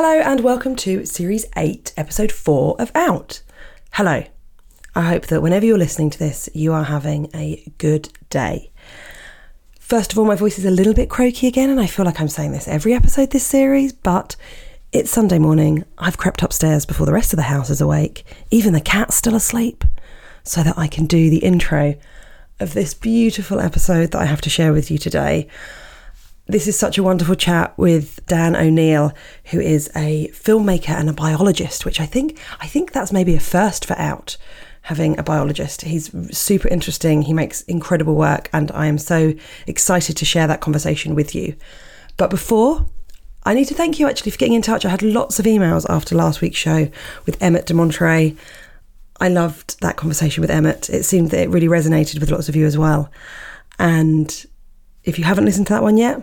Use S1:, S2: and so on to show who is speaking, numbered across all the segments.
S1: Hello and welcome to Series 8, Episode 4 of Out. Hello. I hope that whenever you're listening to this, you are having a good day. First of all, my voice is a little bit croaky again, and I feel like I'm saying this every episode this series, but it's Sunday morning. I've crept upstairs before the rest of the house is awake, even the cat's still asleep, so that I can do the intro of this beautiful episode that I have to share with you today. This is such a wonderful chat with Dan O'Neill, who is a filmmaker and a biologist, which I think I think that's maybe a first for Out, having a biologist. He's super interesting. He makes incredible work, and I am so excited to share that conversation with you. But before, I need to thank you actually for getting in touch. I had lots of emails after last week's show with Emmett de Monterey. I loved that conversation with Emmett. It seemed that it really resonated with lots of you as well. And if you haven't listened to that one yet,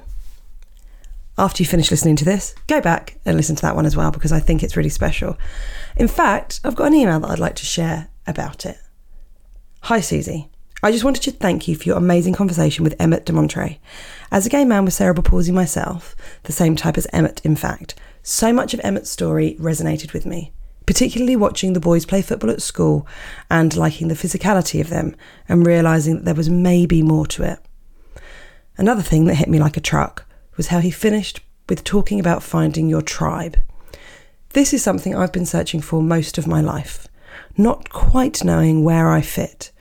S1: after you finish listening to this, go back and listen to that one as well because I think it's really special. In fact, I've got an email that I'd like to share about it. Hi, Suzi. I just wanted to thank you for your amazing conversation with Emmett de Monterey. As a gay man with cerebral palsy myself, the same type as Emmett, in fact, so much of Emmett's story resonated with me, particularly watching the boys play football at school and liking the physicality of them and realising that there was maybe more to it. Another thing that hit me like a truck was how he finished with talking about finding your tribe. This is something I've been searching for most of my life, not quite knowing where I fit.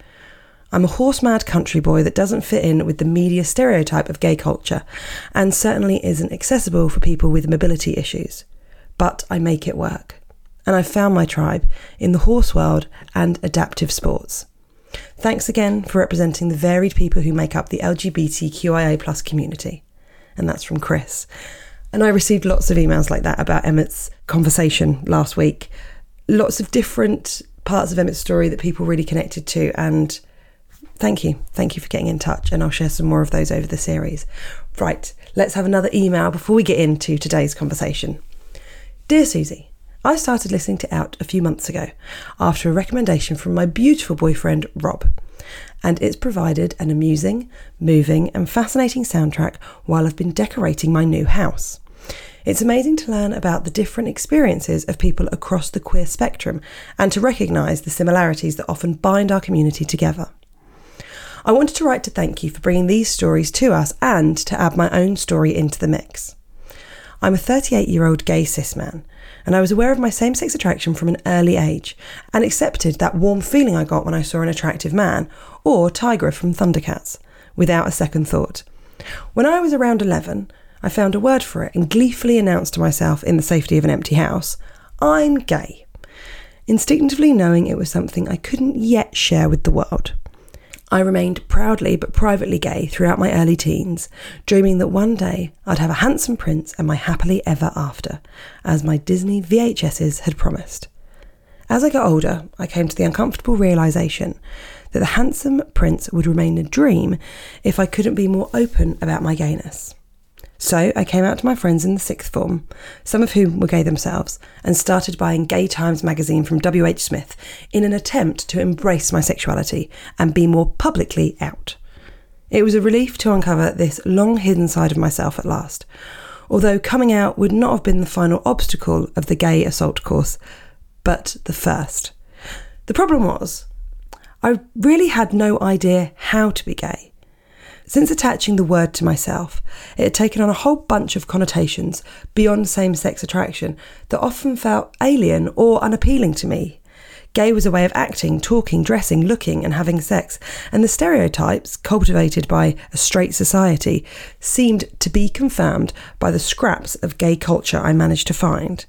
S1: I'm a horse mad country boy that doesn't fit in with the media stereotype of gay culture and certainly isn't accessible for people with mobility issues. But I make it work. And I've found my tribe in the horse world and adaptive sports. Thanks again for representing the varied people who make up the LGBTQIA community and that's from Chris. And I received lots of emails like that about Emmett's conversation last week. Lots of different parts of Emmett's story that people really connected to. And thank you. Thank you for getting in touch. And I'll share some more of those over the series. Right, let's have another email before we get into today's conversation. Dear Suzi, I started listening to Out a few months ago after a recommendation from my beautiful boyfriend, Rob and it's provided an amusing, moving, and fascinating soundtrack while I've been decorating my new house. It's amazing to learn about the different experiences of people across the queer spectrum and to recognise the similarities that often bind our community together. I wanted to write to thank you for bringing these stories to us and to add my own story into the mix. I'm a 38 year old gay cis man and I was aware of my same sex attraction from an early age and accepted that warm feeling I got when I saw an attractive man, or Tygra from Thundercats, without a second thought. When I was around 11, I found a word for it and gleefully announced to myself in the safety of an empty house, I'm gay, instinctively knowing it was something I couldn't yet share with the world. I remained proudly but privately gay throughout my early teens, dreaming that one day I'd have a handsome prince and my happily ever after, as my Disney VHSs had promised. As I got older, I came to the uncomfortable realization that the handsome prince would remain a dream if I couldn't be more open about my gayness. So I came out to my friends in the sixth form, some of whom were gay themselves, and started buying Gay Times magazine from W.H. Smith in an attempt to embrace my sexuality and be more publicly out. It was a relief to uncover this long hidden side of myself at last, although coming out would not have been the final obstacle of the gay assault course, but the first. The problem was, I really had no idea how to be gay. Since attaching the word to myself, it had taken on a whole bunch of connotations beyond same sex attraction that often felt alien or unappealing to me. Gay was a way of acting, talking, dressing, looking, and having sex, and the stereotypes cultivated by a straight society seemed to be confirmed by the scraps of gay culture I managed to find.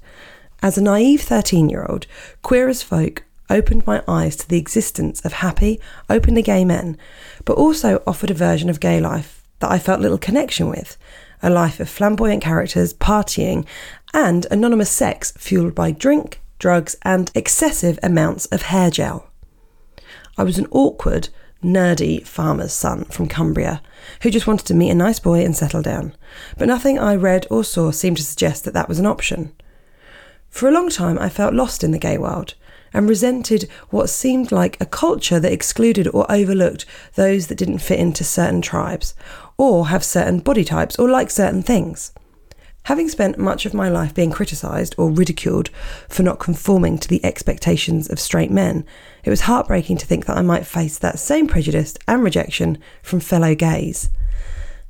S1: As a naive 13 year old, queer as folk opened my eyes to the existence of happy, openly gay men, but also offered a version of gay life that I felt little connection with a life of flamboyant characters, partying, and anonymous sex fueled by drink, drugs, and excessive amounts of hair gel. I was an awkward, nerdy farmer's son from Cumbria who just wanted to meet a nice boy and settle down, but nothing I read or saw seemed to suggest that that was an option. For a long time, I felt lost in the gay world and resented what seemed like a culture that excluded or overlooked those that didn't fit into certain tribes, or have certain body types, or like certain things. Having spent much of my life being criticised or ridiculed for not conforming to the expectations of straight men, it was heartbreaking to think that I might face that same prejudice and rejection from fellow gays.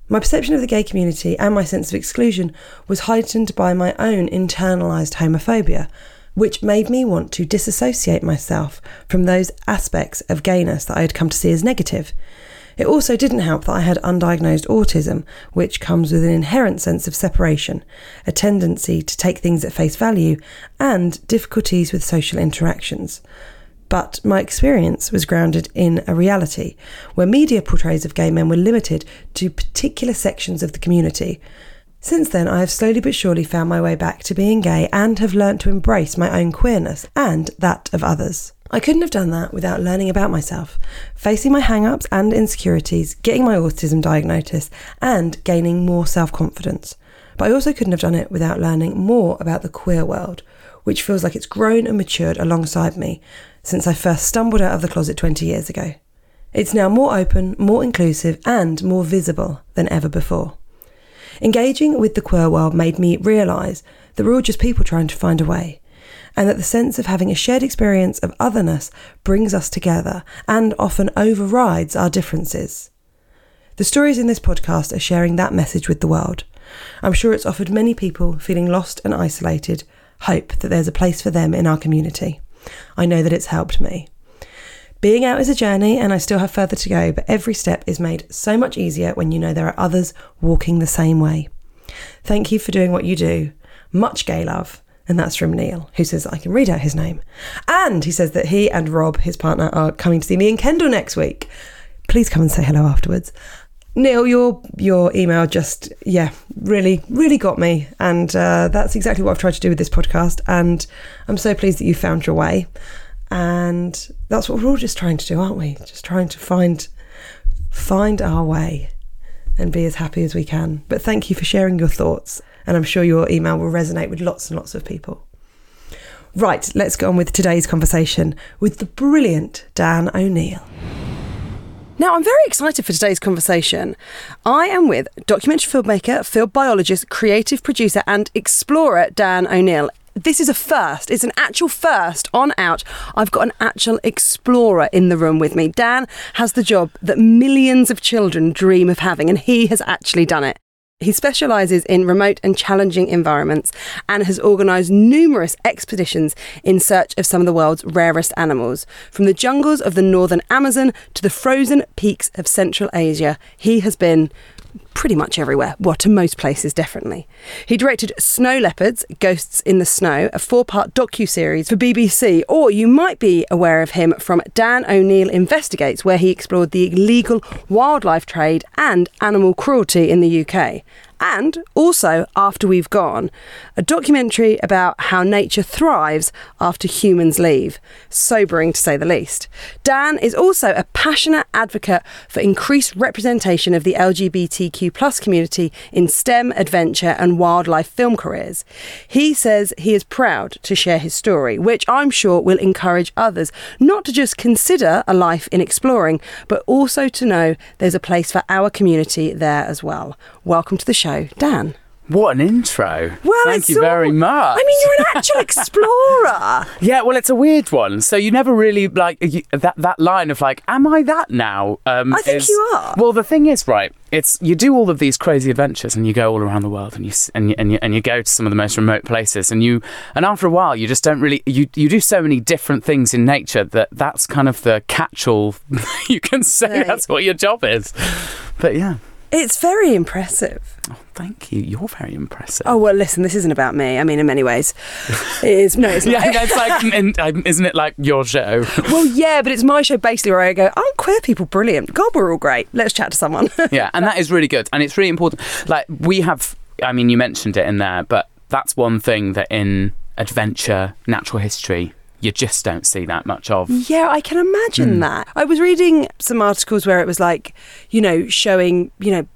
S1: My perception of the gay community and my sense of exclusion was heightened by my own internalised homophobia, which made me want to disassociate myself from those aspects of gayness that I had come to see as negative. It also didn't help that I had undiagnosed autism, which comes with an inherent sense of separation, a tendency to take things at face value, and difficulties with social interactions. But my experience was grounded in a reality where media portrayals of gay men were limited to particular sections of the community. Since then, I have slowly but surely found my way back to being gay and have learnt to embrace my own queerness and that of others. I couldn't have done that without learning about myself, facing my hang ups and insecurities, getting my autism diagnosis, and gaining more self confidence. But I also couldn't have done it without learning more about the queer world, which feels like it's grown and matured alongside me since I first stumbled out of the closet 20 years ago. It's now more open, more inclusive, and more visible than ever before. Engaging with the queer world made me realise that we're all just people trying to find a way and that the sense of having a shared experience of otherness brings us together and often overrides our differences. The stories in this podcast are sharing that message with the world. I'm sure it's offered many people feeling lost and isolated hope that there's a place for them in our community. I know that it's helped me. Being out is a journey and I still have further to go, but every step is made so much easier when you know there are others walking the same way. Thank you for doing what you do. Much gay love. And that's from Neil, who says I can read out his name. And he says that he and Rob, his partner, are coming to see me in Kendal next week. Please come and say hello afterwards. Neil, your your email just yeah really really got me, and uh, that's exactly what I've tried to do with this podcast. And I'm so pleased that you found your way, and that's what we're all just trying to do, aren't we? Just trying to find find our way and be as happy as we can. But thank you for sharing your thoughts and I'm sure your email will resonate with lots and lots of people. Right, let's go on with today's conversation with the brilliant Dan O'Neill. Now, I'm very excited for today's conversation. I am with documentary filmmaker, field biologist, creative producer, and explorer Dan O'Neill. This is a first. It's an actual first on out. I've got an actual explorer in the room with me. Dan has the job that millions of children dream of having, and he has actually done it. He specialises in remote and challenging environments and has organised numerous expeditions in search of some of the world's rarest animals. From the jungles of the northern Amazon to the frozen peaks of Central Asia, he has been pretty much everywhere. Well, to most places, definitely. He directed Snow Leopards, Ghosts in the Snow, a four-part docu-series for BBC, or you might be aware of him from Dan O'Neill Investigates, where he explored the illegal wildlife trade and animal cruelty in the UK and also After We've Gone, a documentary about how nature thrives after humans leave. Sobering to say the least. Dan is also a passionate advocate for increased representation of the LGBTQ plus community in STEM, adventure, and wildlife film careers. He says he is proud to share his story, which I'm sure will encourage others not to just consider a life in exploring, but also to know there's a place for our community there as well. Welcome to the show, Dan.
S2: What an intro.
S1: Well,
S2: Thank you very much.
S1: I mean, you're an actual explorer.
S2: yeah, well, it's a weird one. So you never really like you, that that line of like, "Am I that now?" Um,
S1: I think
S2: is-
S1: you are.
S2: Well, the thing is, right? It's you do all of these crazy adventures, and you go all around the world, and you and you, and you and you go to some of the most remote places, and you and after a while, you just don't really you you do so many different things in nature that that's kind of the catch-all. you can say
S1: Right.
S2: that's what your job is. But yeah.
S1: It's very impressive.
S2: Oh, thank you. You're very impressive.
S1: Oh well, listen, this isn't about me. I mean, in many ways, it is. No, it's not.
S2: Yeah, that's like, um, isn't it like your show?
S1: Well, yeah, but it's my show basically where I go, aren't queer people brilliant? God, we're all great. Let's chat to someone.
S2: yeah, and that is really good, and it's really important. Like we have, I mean, you mentioned it in there, but that's one thing that in adventure, natural history, you just don't see that much of.
S1: Yeah, I can imagine hmm. that. I was reading some articles where it was like, you know, showing, you know,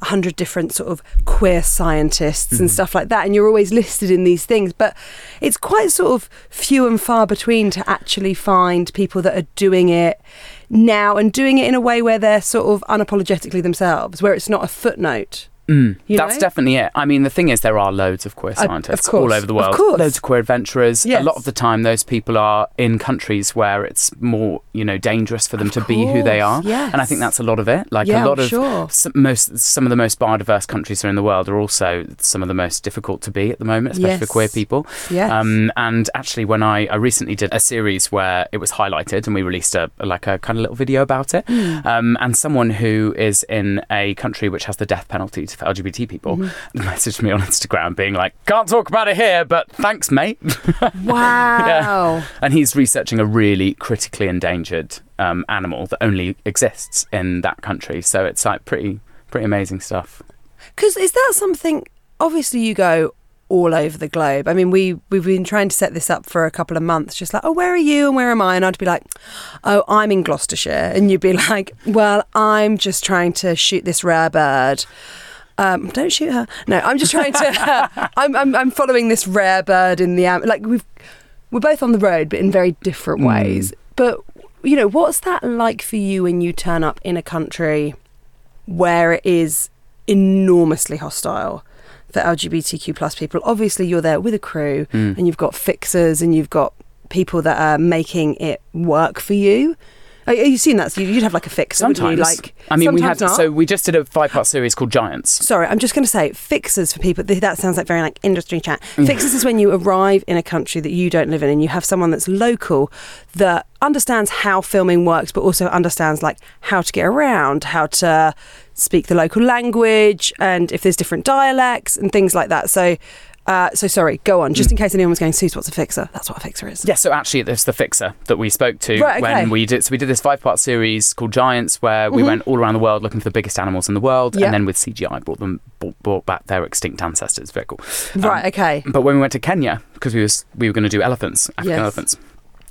S1: a hundred different sort of queer scientists and hmm. stuff like that, and you're always listed in these things. But it's quite sort of few and far between to actually find people that are doing it now and doing it in a way where they're sort of unapologetically themselves, where it's not a footnote.
S2: Mm, that's
S1: know?
S2: definitely it. I mean, the thing is, there are loads of queer
S1: Uh, of
S2: scientists all over the
S1: of
S2: world.
S1: course.
S2: Loads of queer adventurers.
S1: Yes.
S2: A lot of the time, those people are in countries where it's more, you know, dangerous for them
S1: Of
S2: to be who they are.
S1: course, yes.
S2: And I think that's a lot of it. Like
S1: Yeah,
S2: a lot
S1: I'm
S2: of
S1: sure.
S2: some, most, some of the most biodiverse countries in the world are also some of the most difficult to be at the moment, especially for queer people.
S1: Yes.
S2: Um, and actually, when I, I recently did a series where it was highlighted, and we released a like a kind of little video about it.
S1: Hmm.
S2: Um, and someone who is in a country which has the death penalty for LGBT people
S1: Mm-hmm.
S2: messaged me on Instagram, being like, "Can't talk about it here, but thanks, mate."
S1: wow. yeah.
S2: and he's researching a really critically endangered um, animal that only exists in that country. So it's like pretty pretty amazing stuff.
S1: Because is that something? Obviously, you go all over the globe. I mean, we we've been trying to set this up for a couple of months. Just like, oh, where are you and where am I? And I'd be like, oh, I'm in Gloucestershire, and you'd be like, well, I'm just trying to shoot this rare bird. Um, don't shoot her. No, I'm just trying to. I'm, I'm I'm following this rare bird in the Am- like we've we're both on the road, but in very different
S2: Mm.
S1: ways. But you know, what's that like for you when you turn up in a country where it is enormously hostile for LGBTQ plus people? Obviously, you're there with a crew,
S2: Mm.
S1: and you've got fixers, and you've got people that are making it work for you. Are, you seeing that? So you'd have like a wouldn't
S2: Sometimes,
S1: you? Like,
S2: I mean, we had
S1: not.
S2: so we just did a five part series called Giants.
S1: Sorry, I'm just going to say fixers for people. That sounds like very like industry chat. Mm. Fixers is when you arrive in a country that you don't live in, and you have someone that's local that understands how filming works, but also understands like how to get around, how to speak the local language, and if there's different dialects and things like that. So, uh, so sorry, go on. Just
S2: Mm.
S1: in case anyone was going, Suze, what's a fixer? That's what a fixer is.
S2: Yeah, so actually, it's the fixer that we spoke to
S1: Right, okay.
S2: when we did. So we did this five-part series called Giants, where we went all around the world looking for the biggest animals in the world,
S1: Mm-hmm.
S2: And then with CGI brought them brought, brought back their extinct ancestors. Very cool. Um,
S1: Right. Okay.
S2: But when we went to Kenya, because we was we were going to do elephants, African
S1: Yes.
S2: elephants.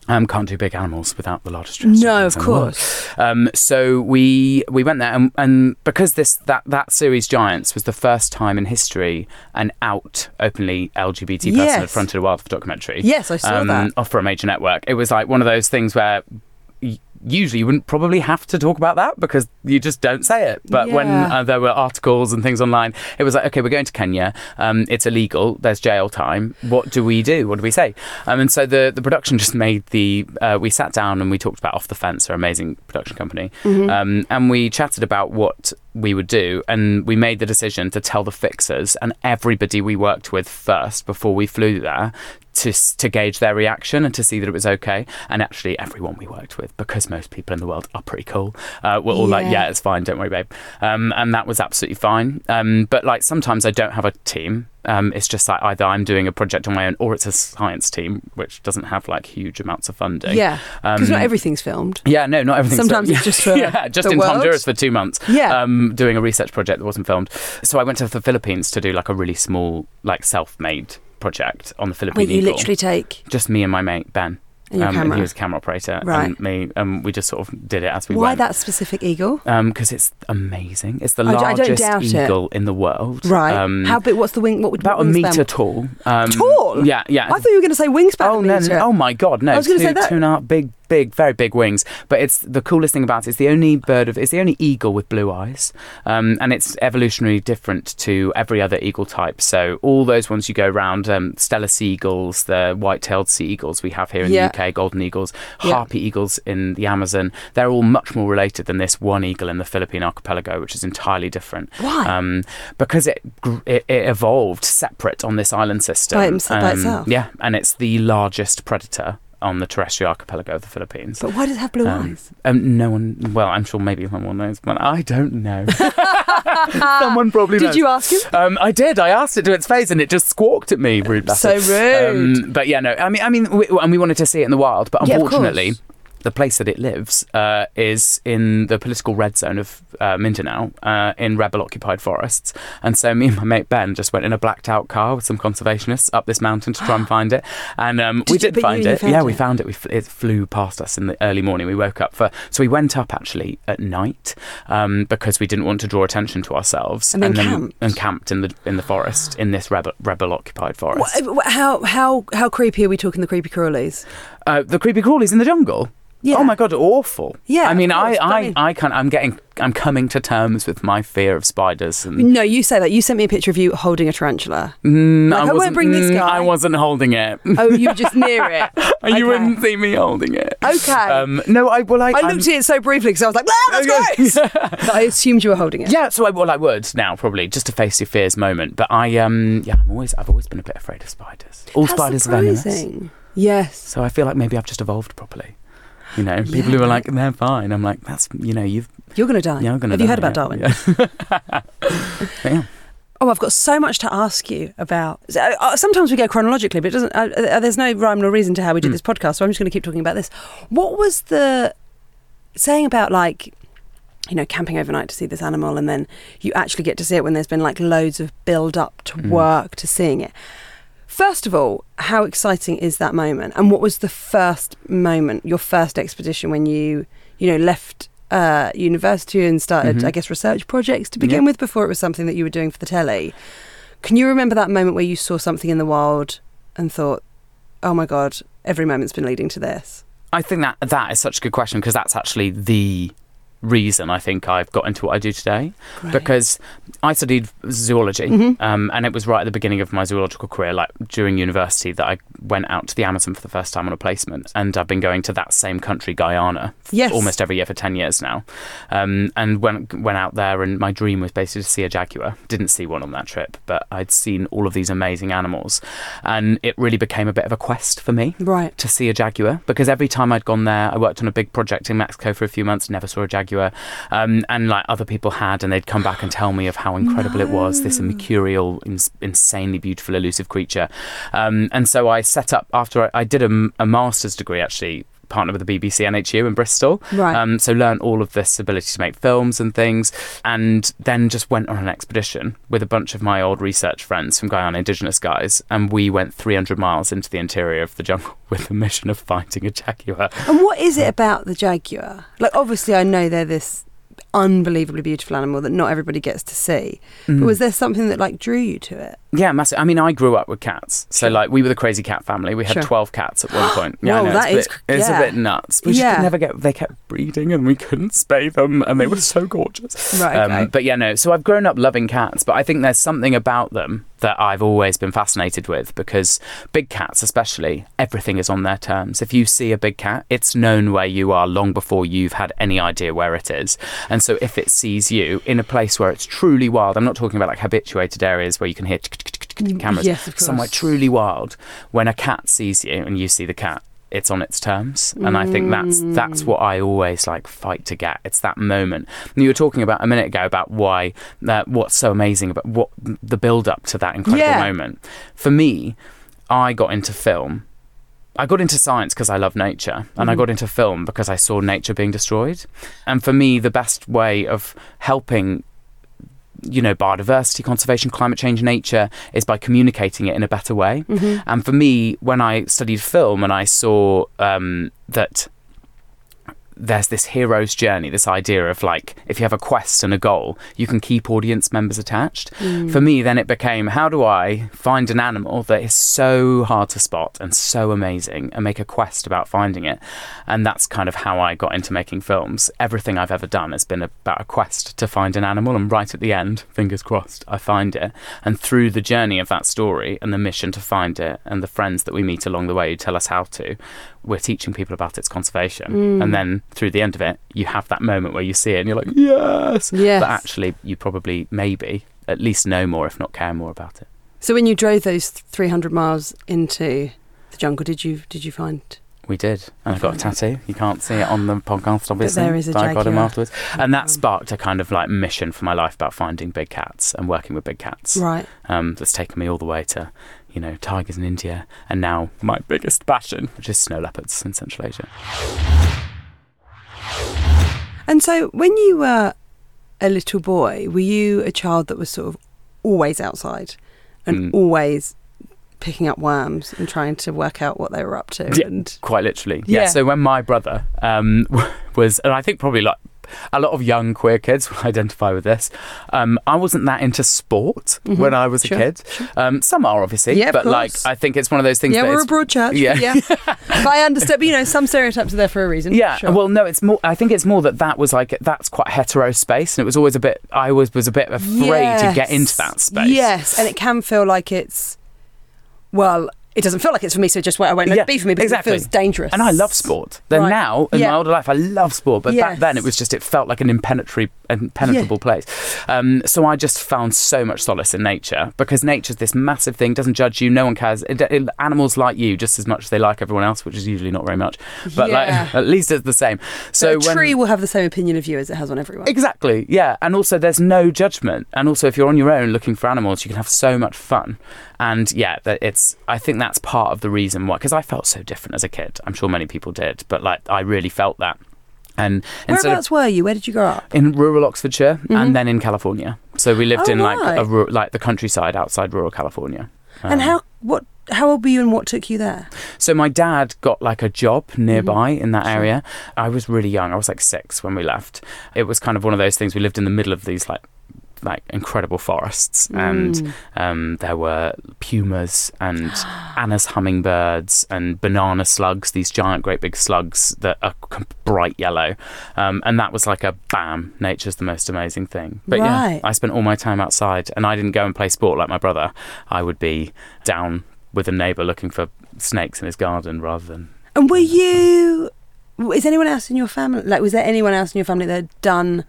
S2: Um, can't do big animals without the largest. stress
S1: No, of
S2: in the world.
S1: course.
S2: Um, so we we went there, and, and because this that that series Giants was the first time in history an out openly LGBT person
S1: Yes.
S2: had fronted a wildlife documentary.
S1: Yes, I saw that.
S2: off for a major network. It was like one of those things where. Usually, you wouldn't probably have to talk about that because you just don't say it. But when uh, there were articles and things online, it was like, okay, we're going to Kenya. Um, it's illegal. There's jail time. What do we do? What do we say? Um, and so the the production just made the. Uh, we sat down and we talked about Off the Fence, our amazing production company,
S1: Mm-hmm.
S2: um, and we chatted about what we would do, and we made the decision to tell the fixers and everybody we worked with first before we flew there. To, to gauge their reaction and to see that it was okay, and actually everyone we worked with, because most people in the world are pretty cool, uh, were all like,
S1: Yeah.
S2: "Yeah, it's fine, don't worry, babe," um, and that was absolutely fine. Um, but like sometimes I don't have a team. Um, it's just like either I'm doing a project on my own, or it's a science team which doesn't have like huge amounts of funding.
S1: Yeah. Because
S2: Um,
S1: not everything's filmed.
S2: yeah, no, not everything.
S1: Sometimes it's just for
S2: yeah, just in
S1: world.
S2: Honduras for two months.
S1: Yeah.
S2: um, doing a research project that wasn't filmed. So I went to the Philippines to do like a really small, like self-made project on the
S1: Where
S2: Philippine
S1: you
S2: eagle.
S1: literally take
S2: just me and my mate Ben.
S1: And
S2: um. And he was a camera operator,
S1: Right.
S2: and me, and we just sort of did it as we
S1: Why
S2: went.
S1: that specific eagle?
S2: Because it's amazing. It's the
S1: I d- I don't
S2: largest
S1: it.
S2: eagle in the world.
S1: Right.
S2: Um,
S1: How big? What's the wing? What would be
S2: about a meter tall. Um,
S1: Tall?
S2: Yeah, yeah.
S1: I thought you were going to say wingspan.
S2: Oh no! Oh my God! No,
S1: I was gonna say that-
S2: two and a half big, big, very big wings. But it's the coolest thing about it. It's the only bird of. It's the only eagle with blue eyes, um, and it's evolutionarily different to every other eagle type. So all those ones you go round, um, sea eagles, the white-tailed sea eagles we have here in
S1: Yeah.
S2: the UK, golden eagles,
S1: Yeah.
S2: harpy eagles in the Amazon. They're all much more related than this one eagle in the Philippine archipelago, which is entirely different.
S1: Why?
S2: Um, because it, it it evolved separate on this island system.
S1: By by
S2: Um,
S1: itself?
S2: Yeah, and it's the largest predator on the terrestrial archipelago of the Philippines.
S1: but why does it have blue
S2: Um,
S1: eyes?
S2: Um, no one. Well, I'm sure maybe someone knows, but I don't know. Someone probably
S1: Did
S2: knows.
S1: you ask him?
S2: Um, I did. I asked it to its face, and it just squawked at me. Rude
S1: So
S2: bastard.
S1: rude.
S2: Um, but yeah, no. I mean, I mean, we, and we wanted to see it in the wild, but
S1: Yeah,
S2: unfortunately.
S1: course.
S2: The place that it lives uh, is in the political red zone of uh, Mindanao, uh, in rebel-occupied forests. And so me and my mate Ben just went in a blacked-out car with some conservationists up this mountain to try and find it. And um, we
S1: Did you-
S2: did
S1: you-
S2: find
S1: you
S2: it. yeah,
S1: it?
S2: we found it. We f- it flew past us in the early morning. We woke up for so we went up actually at night um, because we didn't want to draw attention to ourselves.
S1: And then camped?
S2: and camped in the in the forest in this rebel rebel-occupied forest.
S1: How how how creepy are we talking? The creepy crawlies.
S2: Uh, the creepy crawlies in the jungle.
S1: Yeah.
S2: Oh my god, awful.
S1: Yeah,
S2: I mean,
S1: course,
S2: I,
S1: I
S2: I,
S1: mean-
S2: I can I'm getting, I'm coming to terms with my fear of spiders. And
S1: No, you say that. You sent me a picture of you holding a tarantula.
S2: Mm,
S1: Like, I won't
S2: wasn't-
S1: bring this
S2: mm,
S1: guy.
S2: I wasn't holding it.
S1: Oh, you were just near it.
S2: you
S1: Okay.
S2: wouldn't see me holding it.
S1: Okay.
S2: Um, no, I well, I,
S1: I
S2: I'm-
S1: looked at it so briefly because I was like, ah, that's gross. But I assumed you were holding it.
S2: Yeah, so I, well, I would now probably just to face your fears moment. But I, um, yeah, I'm always, I've always been a bit afraid of spiders. All
S1: How
S2: spiders are venomous.
S1: surprising. Yes.
S2: So I feel like maybe I've just evolved properly. You know, people who are like they're fine. I'm like, that's you know, you've
S1: You're going to die.
S2: you're gonna.
S1: Have you
S2: die,
S1: heard about Darwin?
S2: Yeah.
S1: Oh, I've got so much to ask you about. uh, Sometimes we go chronologically, but it doesn't. Uh, uh, there's no rhyme nor reason to how we do
S2: Mm.
S1: this podcast, so I'm just going to keep talking about this. What was the saying about like, you know, camping overnight to see this animal, and then you actually get to see it when there's been like loads of build up to
S2: Mm.
S1: work to seeing it. First of all, how exciting is that moment? And what was the first moment, your first expedition when you, you know, left uh, university and started,
S2: Mhm.
S1: I guess, research projects to begin with before it was something that you were doing for the telly? Can you remember that moment where you saw something in the wild and thought, "Oh my god, every moment's been leading to this"?
S2: I think that that is such a good question because that's actually the reason I think I've got into what I do today. Because I studied zoology,
S1: Mhm.
S2: um, and it was right at the beginning of my zoological career, like during university, that I went out to the Amazon for the first time on a placement, and I've been going to that same country, Guyana,
S1: Yes.
S2: almost every year for ten years now. Um, and went went out there, and my dream was basically to see a jaguar. Didn't see one on that trip, but I'd seen all of these amazing animals, and it really became a bit of a quest for me
S1: right.
S2: to see a jaguar because every time I'd gone there, I worked on a big project in Mexico for a few months, never saw a jaguar, um, and like other people had, and they'd come back and tell me of how incredible it was. This mercurial, ins- insanely beautiful, elusive creature, um, and so I set up after I, I did a, a master's degree actually. Partnered with the BBC NHU in Bristol,
S1: Right.
S2: um, so learned all of this ability to make films and things, and then just went on an expedition with a bunch of my old research friends from Guyana, Indigenous guys, and we went 300 miles into the interior of the jungle with the mission of finding a jaguar.
S1: And what is it about the jaguar? Like, obviously, I know they're this unbelievably beautiful animal that not everybody gets to see.
S2: Mm.
S1: But was there something that like drew you to it?
S2: Yeah, massive. I mean, I grew up with cats, so
S1: Sure.
S2: like we were the crazy cat family. We had
S1: Sure.
S2: 12 cats at one point. Yeah, I
S1: Whoa,
S2: know,
S1: that
S2: it's, a
S1: is
S2: bit, it's
S1: yeah.
S2: a bit nuts. We just
S1: Yeah.
S2: could never get. They kept breeding, and we couldn't spay them, and they were so gorgeous.
S1: Right. Okay.
S2: Um, but yeah, no. So I've grown up loving cats, but I think there's something about them that I've always been fascinated with because big cats, especially, everything is on their terms. If you see a big cat, it's known where you are long before you've had any idea where it is. And so if it sees you in a place where it's truly wild, I'm not talking about like habituated areas where you can hear cameras,
S1: yes,
S2: somewhere truly wild, when a cat sees you and you see the cat, it's on its terms and i think that's
S1: Mm.
S2: that's what i always like fight to get it's that moment and you were talking about a minute ago about why that what's so amazing about what the build up to that incredible
S1: Yeah.
S2: moment for me i got into film I got into science because I love nature, and I
S1: Mhm.
S2: got into film because I saw nature being destroyed. And for me, the best way of helping, you know, biodiversity, conservation, climate change, nature is by communicating it in a better way.
S1: Mhm.
S2: And for me, when I studied film and I saw um, that there's this hero's journey, this idea of like, if you have a quest and a goal, you can keep audience members attached.
S1: Mm.
S2: For me, then it became how do I find an animal that is so hard to spot and so amazing and make a quest about finding it? And that's kind of how I got into making films. Everything I've ever done has been about a quest to find an animal, and right at the end, fingers crossed, I find it. And through the journey of that story and the mission to find it, and the friends that we meet along the way who tell us how to, we're teaching people about its conservation.
S1: Mm.
S2: And then through the end of it, you have that moment where you see it and you're like, yes.
S1: Yes.
S2: But actually, you probably, maybe, at least know more, if not care more about it.
S1: So when you drove those 300 miles into the jungle, did you did you find?
S2: We did, and I've got a tattoo. You can't see it on the podcast, obviously.
S1: But there is a
S2: I got him afterwards, and that sparked a kind of like mission for my life about finding big cats and working with big cats.
S1: Right.
S2: Um, that's taken me all the way to, you know, tigers in India, and now my biggest passion, which is snow leopards in Central Asia.
S1: And so when you were a little boy, were you a child that was sort of always outside and
S2: Mm.
S1: always picking up worms and trying to work out what they were up to?
S2: Yeah.
S1: And
S2: Quite literally, yeah.
S1: Yeah.
S2: So when my brother um, was, and I think probably like a lot of young queer kids will identify with this. Um, I wasn't that into sport when I was
S1: Mm-hmm. Sure,
S2: a kid. Um, some are obviously,
S1: Yeah,
S2: but like. I think it's one of those things.
S1: Yeah, we're a broad church.
S2: Yeah.
S1: Yeah. but I understand, but you know, some stereotypes are there for a reason.
S2: Yeah,
S1: Sure.
S2: well, no, it's more. I think it's more that that was like that's quite hetero space, and it was always a bit. I always was a bit afraid to get into that space.
S1: Yes, and it can feel like it's, well, it doesn't feel like it's for me, so just I won't let
S2: Yeah,
S1: it be for me because
S2: exactly.
S1: it feels dangerous.
S2: And I love sport. Then
S1: Right.
S2: now, in
S1: Yeah.
S2: my older life, I love sport. But back then, it was just, it felt like an impenetrable, impenetrable place. Um, so I just found so much solace in nature because nature's this massive thing, doesn't judge you, no one cares. It, it- animals like you just as much as they like everyone else, which is usually not very much. But
S1: Yeah.
S2: like, at least it's the same.
S1: So a
S2: when,
S1: tree will have the same opinion of you as it has on everyone.
S2: Exactly, yeah. And also, there's no judgment. And also, if you're on your own looking for animals, you can have so much fun. And yeah, that it's. I think that's part of the reason why. Because I felt so different as a kid. I'm sure many people did, but like I really felt that. And
S1: Whereabouts
S2: of
S1: were you? Where did you grow up?
S2: in rural Oxfordshire
S1: Mhm.
S2: and then in California, so we lived
S1: Oh,
S2: in like a
S1: right.
S2: like the countryside outside rural California.
S1: and
S2: Um,
S1: how what how old were you and what took you there?
S2: So my dad got like a job nearby in that
S1: Mm-hmm. Sure.
S2: area. I was really young. I was like six when we left. It was kind of one of those things. We lived in the middle of these like like incredible forests, and
S1: Mm.
S2: um, there were pumas and Anna's hummingbirds and banana slugs. These giant, great big slugs that are bright yellow, um, and that was like a bam. Nature's the most amazing thing. But yeah, I spent all my time outside, and I didn't go and play sport like my brother. I would be down with a neighbour looking for snakes in his garden rather than
S1: And were you? Is anyone else in your family like? Was there anyone else in your family that had done,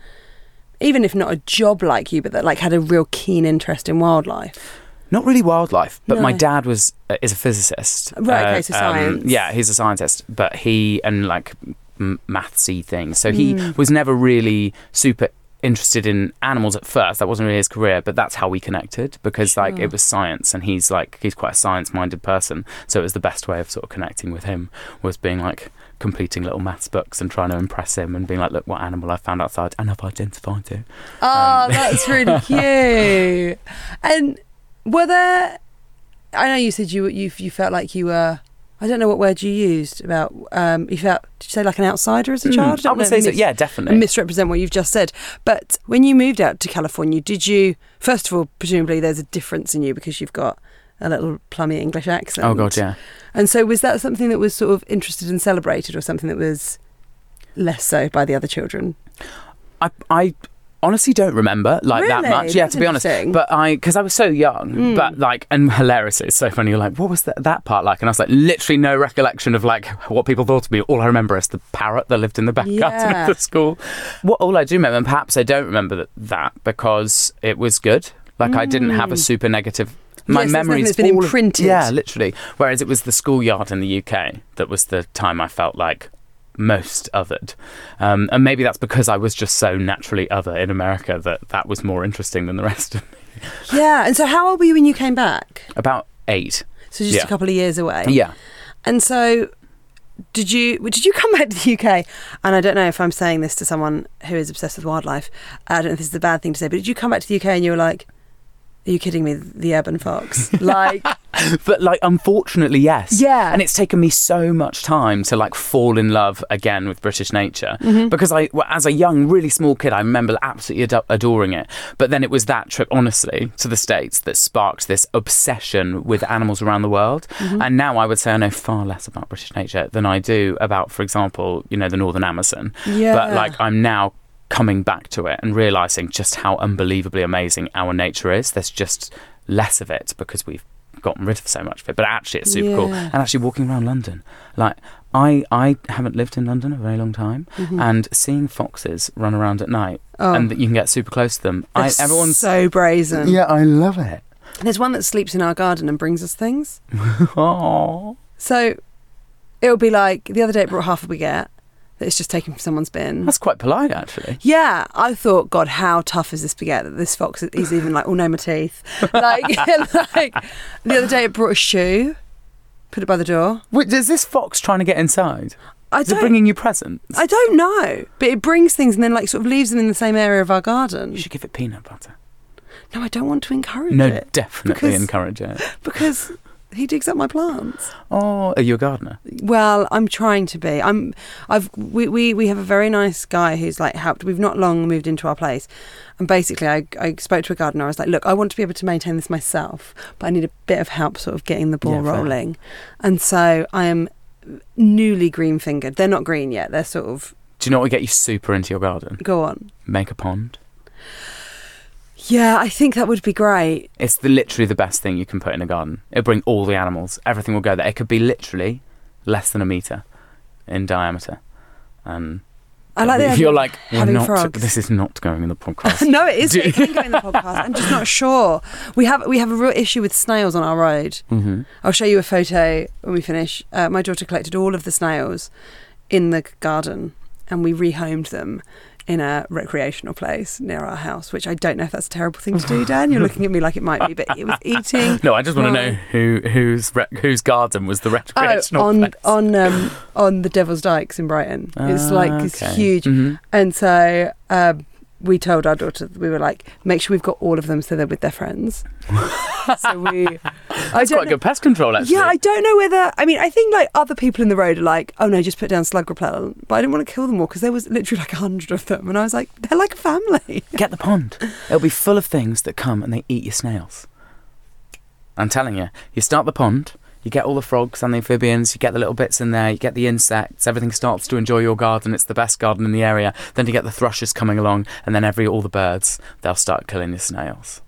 S1: even if not a job like you, but that like had a real keen interest in wildlife?
S2: not really wildlife. But my dad was uh, is a physicist.
S1: Right, okay, so science.
S2: yeah, he's a scientist, but he and like m- mathsy things. So he
S1: Mm.
S2: was never really super interested in animals at first. That wasn't really his career, but that's how we connected because like it was science, and he's like he's quite a science minded person. So it was the best way of sort of connecting with him was being like completing little maths books and trying to impress him and being like, look what animal I found outside and I've identified it.
S1: Oh,
S2: Um,
S1: that's really cute. And were there? I know you said you you you felt like you were. I don't know what word you used about. Um, you felt. Did you say like an outsider as a child?
S2: Mm, I
S1: don't
S2: would
S1: know,
S2: say so. Yeah, definitely.
S1: misrepresent what you've just said. But when you moved out to California, did you first of all presumably there's a difference in you because you've got a little plummy English accent.
S2: Oh god, yeah.
S1: And so was that something that was sort of interested and celebrated, or something that was less so by the other children?
S2: I I honestly don't remember like that
S1: Really?
S2: much. Yeah,
S1: That's
S2: to be honest. But I because I was so young.
S1: Mm.
S2: But like and hilariously, it's so funny. You're like, what was that that part like? And I was like, literally no recollection of like what people thought of me. All I remember is the parrot that lived in the back garden of the school. What all I do remember, and perhaps I don't remember that, that because it was good. Like I didn't have a
S1: Mm.
S2: super negative. My
S1: Yes,
S2: memories
S1: that's been
S2: all
S1: imprinted.
S2: yeah, literally. Whereas it was the schoolyard in the UK that was the time I felt like most othered. Um, and maybe that's because I was just so naturally other in America that that was more interesting than the rest of me.
S1: Yeah. And so how old were you when you came back?
S2: About eight.
S1: So just
S2: Yeah.
S1: a couple of years away.
S2: Yeah.
S1: And so, did you did you come back to the UK? And I don't know if I'm saying this to someone who is obsessed with wildlife. I don't know if this is a bad thing to say, but did you come back to the UK and you were like, "Are you kidding me? The urban fox?" like,
S2: But like, unfortunately, yes.
S1: Yeah.
S2: And it's taken me so much time to like fall in love again with British nature
S1: Mm-hmm.
S2: because I, as a young, really small kid, I remember absolutely ado- adoring it. But then it was that trip, honestly, to the States that sparked this obsession with animals around the world.
S1: Mm-hmm.
S2: And now I would say I know far less about British nature than I do about, for example, you know, the Northern Amazon.
S1: yeah.
S2: But like, I'm now coming back to it and realizing just how unbelievably amazing our nature is. There's just less of it because we've gotten rid of so much of it. But actually, it's super cool. And actually, walking around London, like I, I haven't lived in London a very long time,
S1: Mhm.
S2: and seeing foxes run around at night
S1: oh,
S2: and that you can get super close to them. I, everyone's
S1: so brazen.
S2: yeah, I love it.
S1: There's one that sleeps in our garden and brings us things.
S2: Oh,
S1: So it'll be like the other day it brought half a baguette that it's just taken from someone's bin.
S2: that's quite polite, actually.
S1: Yeah, I thought, God, how tough is this baguette that this fox is even like, oh no, my teeth. Like, like the other day it brought a shoe, put it by the door.
S2: Wait, is this fox trying to get inside?
S1: I
S2: Is it bringing you presents?
S1: I don't know, but it brings things and then like sort of leaves them in the same area of our garden.
S2: you should give it peanut butter.
S1: No, I don't want to encourage
S2: No,
S1: it No,
S2: definitely
S1: Because-
S2: encourage it.
S1: because he digs up my plants.
S2: Oh, are you a gardener?
S1: Well, I'm trying to be. I'm. I've. We, we we have a very nice guy who's like helped. We've not long moved into our place, and basically, I I spoke to a gardener. I was like, look, I want to be able to maintain this myself, but I need a bit of help, sort of getting the ball
S2: Yeah,
S1: rolling. And so I am newly green fingered. They're not green yet. They're sort of
S2: Do you know what would get you super into your garden?
S1: go on.
S2: Make a pond.
S1: Yeah, I think that would be great.
S2: It's the, literally the best thing you can put in a garden. It'll bring all the animals. Everything will go there. It could be literally less than a meter in diameter. And
S1: I like the
S2: if you're like, we're
S1: having
S2: not,
S1: frogs.
S2: this is not going in the podcast.
S1: no, it is. It can go in the podcast. I'm just not sure. We have we have a real issue with snails on our road.
S2: hmm
S1: I'll show you a photo when we finish. Uh, my daughter collected all of the snails in the garden, and we rehomed them in a recreational place near our house. Which I don't know if that's a terrible thing to do, Dan. You're looking at me like it might be, but it was eating.
S2: No, I just want to know who whose re- whose garden was the recreational Oh,
S1: on
S2: place.
S1: on um, on the Devil's Dykes in Brighton. It's
S2: Ah,
S1: like this
S2: okay.
S1: huge
S2: Mhm.
S1: And so um, we told our daughter, we were like, make sure we've got all of them so they're with their friends. so we.
S2: That's quite good pest control, actually.
S1: Yeah, I don't know whether. I mean, I think like other people in the road are like, oh no, just put down slug repellent. But I didn't want to kill them all because there was literally like a hundred of them. And I was like, they're like a family.
S2: Get the pond. It'll be full of things that come and they eat your snails. I'm telling you. You start the pond, you get all the frogs and the amphibians, you get the little bits in there, you get the insects, everything starts to enjoy your garden. It's the best garden in the area. Then you get the thrushes coming along, and then every all the birds, they'll start killing your snails.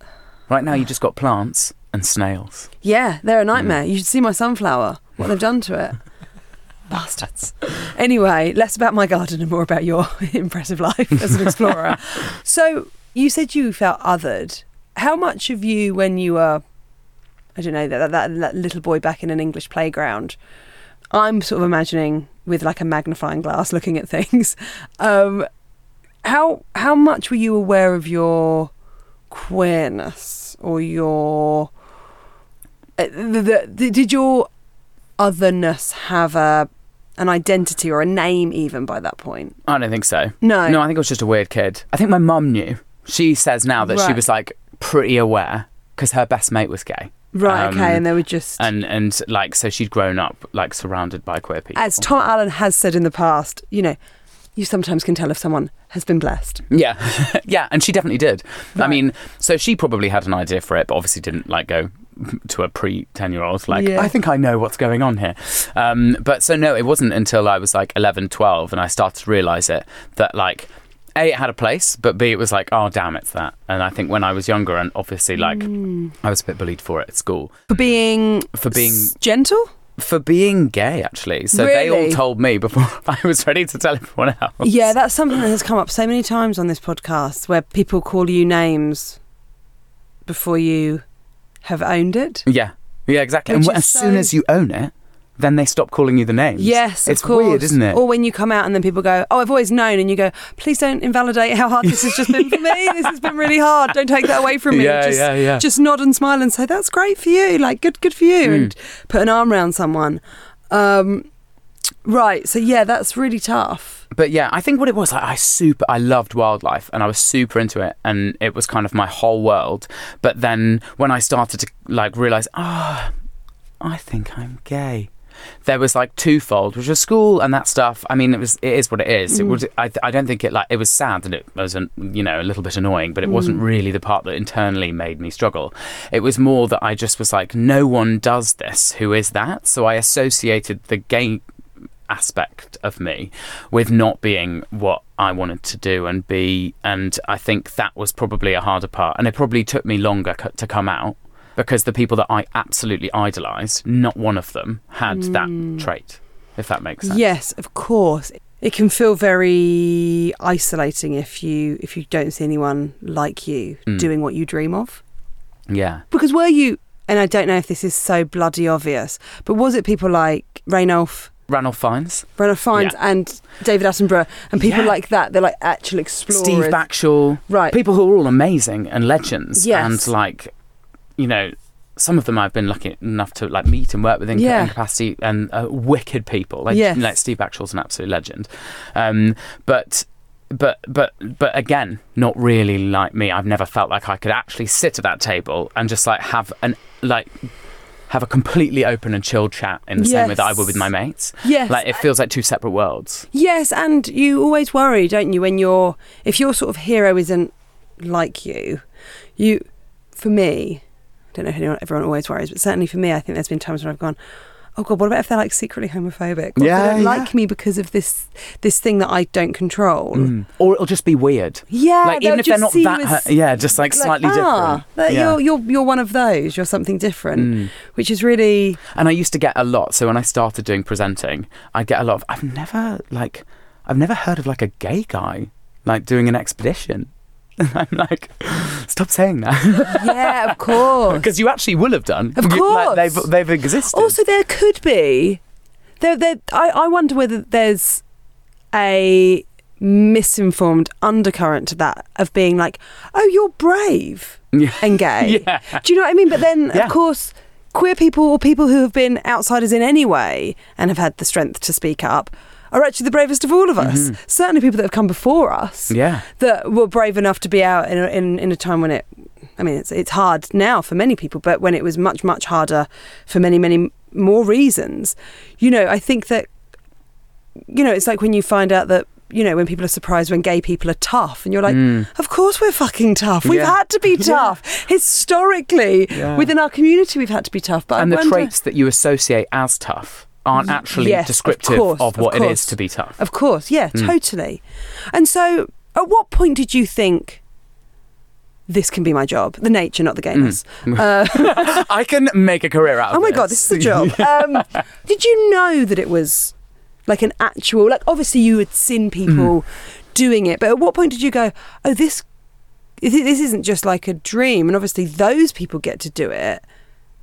S2: Right now, you just got plants and snails.
S1: Yeah, they're a nightmare. You should see my sunflower, what they've done to it. Bastards. Anyway, less about my garden and more about your impressive life as an explorer. so, you said you felt othered. How much of you, when you were, I don't know, that, that, that little boy back in an English playground, I'm sort of imagining with like a magnifying glass looking at things. Um, how how much were you aware of your queerness or your uh, the, the, did your otherness have a an identity or a name even by that point?
S2: I don't think so.
S1: No.
S2: No, I think I was just a weird kid. I think my mum knew. She says now that she was like pretty aware because her best mate was gay.
S1: Right,
S2: Um,
S1: okay, and they were just
S2: and and like so she'd grown up like surrounded by queer people.
S1: as Tom Allen has said in the past, you know, you sometimes can tell if someone has been blessed.
S2: yeah, yeah, and she definitely did. I mean, so she probably had an idea for it, but obviously didn't like go to a pre ten year old like
S1: Yeah.
S2: I think I know what's going on here. Um, but so no, it wasn't until I was like 11, 12 and I started to realize it that like. A, it had a place, but B, it was like, oh, damn, it's that. And I think when I was younger, and obviously, like,
S1: Mm.
S2: I was a bit bullied for it at school,
S1: For being
S2: for being
S1: s- gentle?
S2: for being gay actually so they all told me before i was ready to tell everyone else
S1: Yeah, that's something that has come up so many times on this podcast where people call you names before you have owned it.
S2: yeah yeah exactly
S1: Which
S2: and as soon as you own it then they stop calling you the names
S1: Yes,
S2: it's weird isn't it
S1: Or when you come out and then people go, "Oh, I've always known," and you go, "Please don't invalidate how hard this has just been for me. This has been really hard. Don't take that away from me.
S2: yeah
S1: just,
S2: yeah yeah
S1: just nod and smile and say that's great for you. Like good, good for you,
S2: Mm.
S1: and put an arm around someone." Um, right. So yeah, that's really tough.
S2: but yeah i think what it was like i super i loved wildlife and i was super into it and it was kind of my whole world but then when i started to like realize ah i think i'm gay there was like twofold, which was school and that stuff. I mean, it was it is what it is. It
S1: Mm.
S2: was I, I don't think it like it was sad and it was an, you know a little bit annoying, but it wasn't
S1: Mm.
S2: really the part that internally made me struggle. It was more that I just was like, no one does this. Who is that? So I associated the gay aspect of me with not being what I wanted to do and be. And I think that was probably a harder part. And it probably took me longer co- to come out because the people that I absolutely idolized, not one of them had
S1: Mm.
S2: that trait, if that makes sense.
S1: Yes, of course. It can feel very isolating if you if you don't see anyone like you
S2: Mm.
S1: doing what you dream of.
S2: Yeah.
S1: Because were you, and I don't know if this is so bloody obvious, but was it people like Raynolf,
S2: Ranulph Fiennes,
S1: Ranulph Fiennes,
S2: Yeah.
S1: and David Attenborough, and people
S2: Yeah.
S1: like that? They're like actual explorers.
S2: Steve Backshall,
S1: Right.
S2: people who are all amazing and legends.
S1: Yes.
S2: And like, you know, some of them I've been lucky enough to like meet and work with in,
S1: Yeah.
S2: capacity and uh, wicked people. Like,
S1: Yes.
S2: like Steve Backshall's an absolute legend. Um, but but but but again, not really like me. I've never felt like I could actually sit at that table and just like have an like have a completely open and chilled chat in the same way that I would with my mates.
S1: Yes.
S2: Like it feels like two separate worlds.
S1: Yes, and you always worry, don't you, when you're if your sort of hero isn't like you, you for me, don't know if anyone everyone always worries, but certainly for me, I think there's been times when I've gone, Oh god, what about if they're like secretly homophobic? What
S2: Yeah,
S1: they don't
S2: yeah.
S1: like me because of this this thing that I don't control.
S2: Mm. Or it'll just be weird.
S1: Yeah,
S2: like even if they're not that,
S1: as,
S2: yeah, just like,
S1: like,
S2: slightly
S1: ah,
S2: different. Yeah.
S1: You're you're you're one of those. You're something different,
S2: Mm.
S1: which is really
S2: And I used to get a lot. So when I started doing presenting, I'd get a lot of. I've never like, I've never heard of like a gay guy like doing an expedition. I'm like, stop saying that
S1: yeah, of course.
S2: because you actually will have done.
S1: Of
S2: You- like,
S1: course.
S2: they've they've existed.
S1: Also, there could be. There, there. I, I wonder whether there's a misinformed undercurrent to that of being like, "Oh, you're brave and gay."
S2: yeah.
S1: Do you know what I mean? But then,
S2: Yeah.
S1: of course, queer people or people who have been outsiders in any way and have had the strength to speak up are actually the bravest of all of us.
S2: Mhm.
S1: Certainly, people that have come before us
S2: Yeah.
S1: that were brave enough to be out in a, in, in a time when it I mean it's it's hard now for many people but when it was much much harder for many many more reasons you know I think that you know it's like when you find out that you know when people are surprised when gay people are tough and you're like
S2: Mm.
S1: of course we're fucking tough we've
S2: Yeah.
S1: had to be tough historically
S2: Yeah.
S1: within our community we've had to be tough but
S2: and
S1: I
S2: the
S1: wonder,
S2: traits that you associate as tough aren't actually
S1: yes, of
S2: descriptive
S1: course,
S2: of
S1: of
S2: what it
S1: course.
S2: is to be tough.
S1: Of course, yeah,
S2: Mm.
S1: totally. And so, at what point did you think this can be my job? The nature, not the gayness.
S2: Mm.
S1: Uh,
S2: I can make a career out of
S1: oh my god, this is a job. Um, did you know that it was like an actual? Like, obviously, you had seen people
S2: Mm.
S1: doing it, but at what point did you go, "Oh, this, this isn't just like a dream"? And obviously, those people get to do it.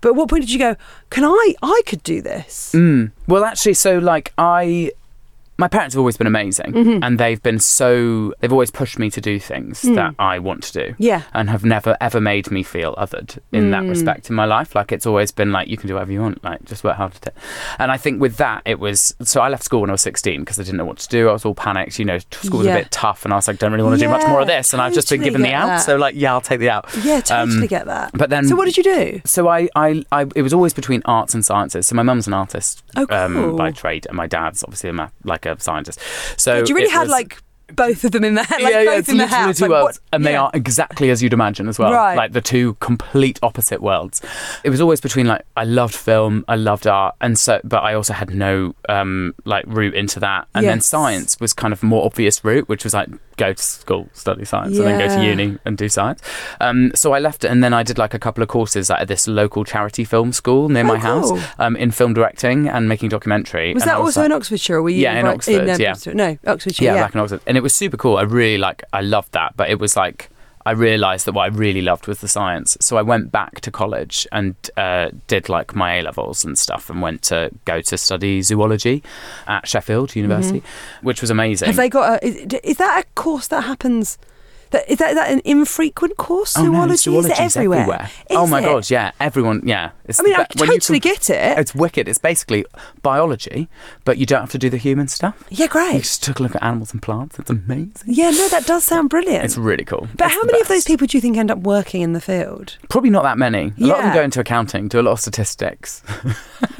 S1: But at what point did you go, "Can I? I could do this."
S2: Mm. Well, actually, so like I, my parents have always been amazing,
S1: Mhm.
S2: and they've been so they've always pushed me to do things
S1: Mm.
S2: that I want to do.
S1: Yeah.
S2: And have never ever made me feel othered in that
S1: Mm.
S2: respect in my life. Like it's always been like you can do whatever you want, like just work hard at it. And I think with that, it was so I left school when I was sixteen because I didn't know what to do. I was all panicked, you know. School was
S1: Yeah.
S2: a bit tough, and I was like, don't really want to do much more of this. And I've just been given the out,
S1: that.
S2: so like yeah, I'll take the out.
S1: Yeah, totally
S2: Um,
S1: get that.
S2: But then,
S1: So, what did you do?
S2: so I, I, I, it was always between arts and sciences. So my mum's an artist
S1: Oh,
S2: um, by trade, and my dad's obviously a math, like a scientist. So
S1: you really had
S2: was-
S1: like both of them in the like
S2: yeah, yeah,
S1: both
S2: it's
S1: in the
S2: literally
S1: house.
S2: two
S1: Like,
S2: worlds,
S1: what-
S2: and they
S1: yeah.
S2: are exactly as you'd imagine as well.
S1: Right.
S2: Like the two complete opposite worlds. It was always between like I loved film, I loved art, and so, but I also had no um like route into that, and then science was kind of more obvious route, which was like go to school, study science, and then go to uni and do science. Um, so I left and then I did like a couple of courses at this local charity film school near
S1: Oh,
S2: my house
S1: cool.
S2: um, in film directing and making documentary.
S1: Was
S2: and
S1: that also
S2: like-
S1: in Oxfordshire? Or were you
S2: Yeah, in
S1: right-
S2: Oxford,
S1: uh,
S2: yeah.
S1: Bristol? No, Oxfordshire.
S2: yeah,
S1: Yeah,
S2: back in Oxford, and it was super cool. I really like, I loved that, but it was like I realised that what I really loved was the science. So I went back to college and uh, did like my A levels and stuff, and went to go to study zoology at Sheffield University, which was amazing.
S1: Mm-hmm. Have they got a? Is, is that a course that happens? That, is, that, is that an infrequent course?
S2: Oh, no,
S1: Zoology is it
S2: zoology's
S1: everywhere?
S2: oh my
S1: it?
S2: god, yeah, everyone, yeah. It's
S1: I mean, I
S2: be- when you
S1: totally
S2: can-
S1: get it.
S2: It's wicked. It's basically biology, but you don't have to do the human stuff.
S1: Yeah, great.
S2: You just took a look at animals and plants. It's amazing.
S1: Yeah, no, that does sound brilliant.
S2: It's really cool.
S1: but
S2: It's
S1: how many of those people do you think end up working in the field?
S2: Probably not that many. A lot of them go into accounting, do a lot of statistics.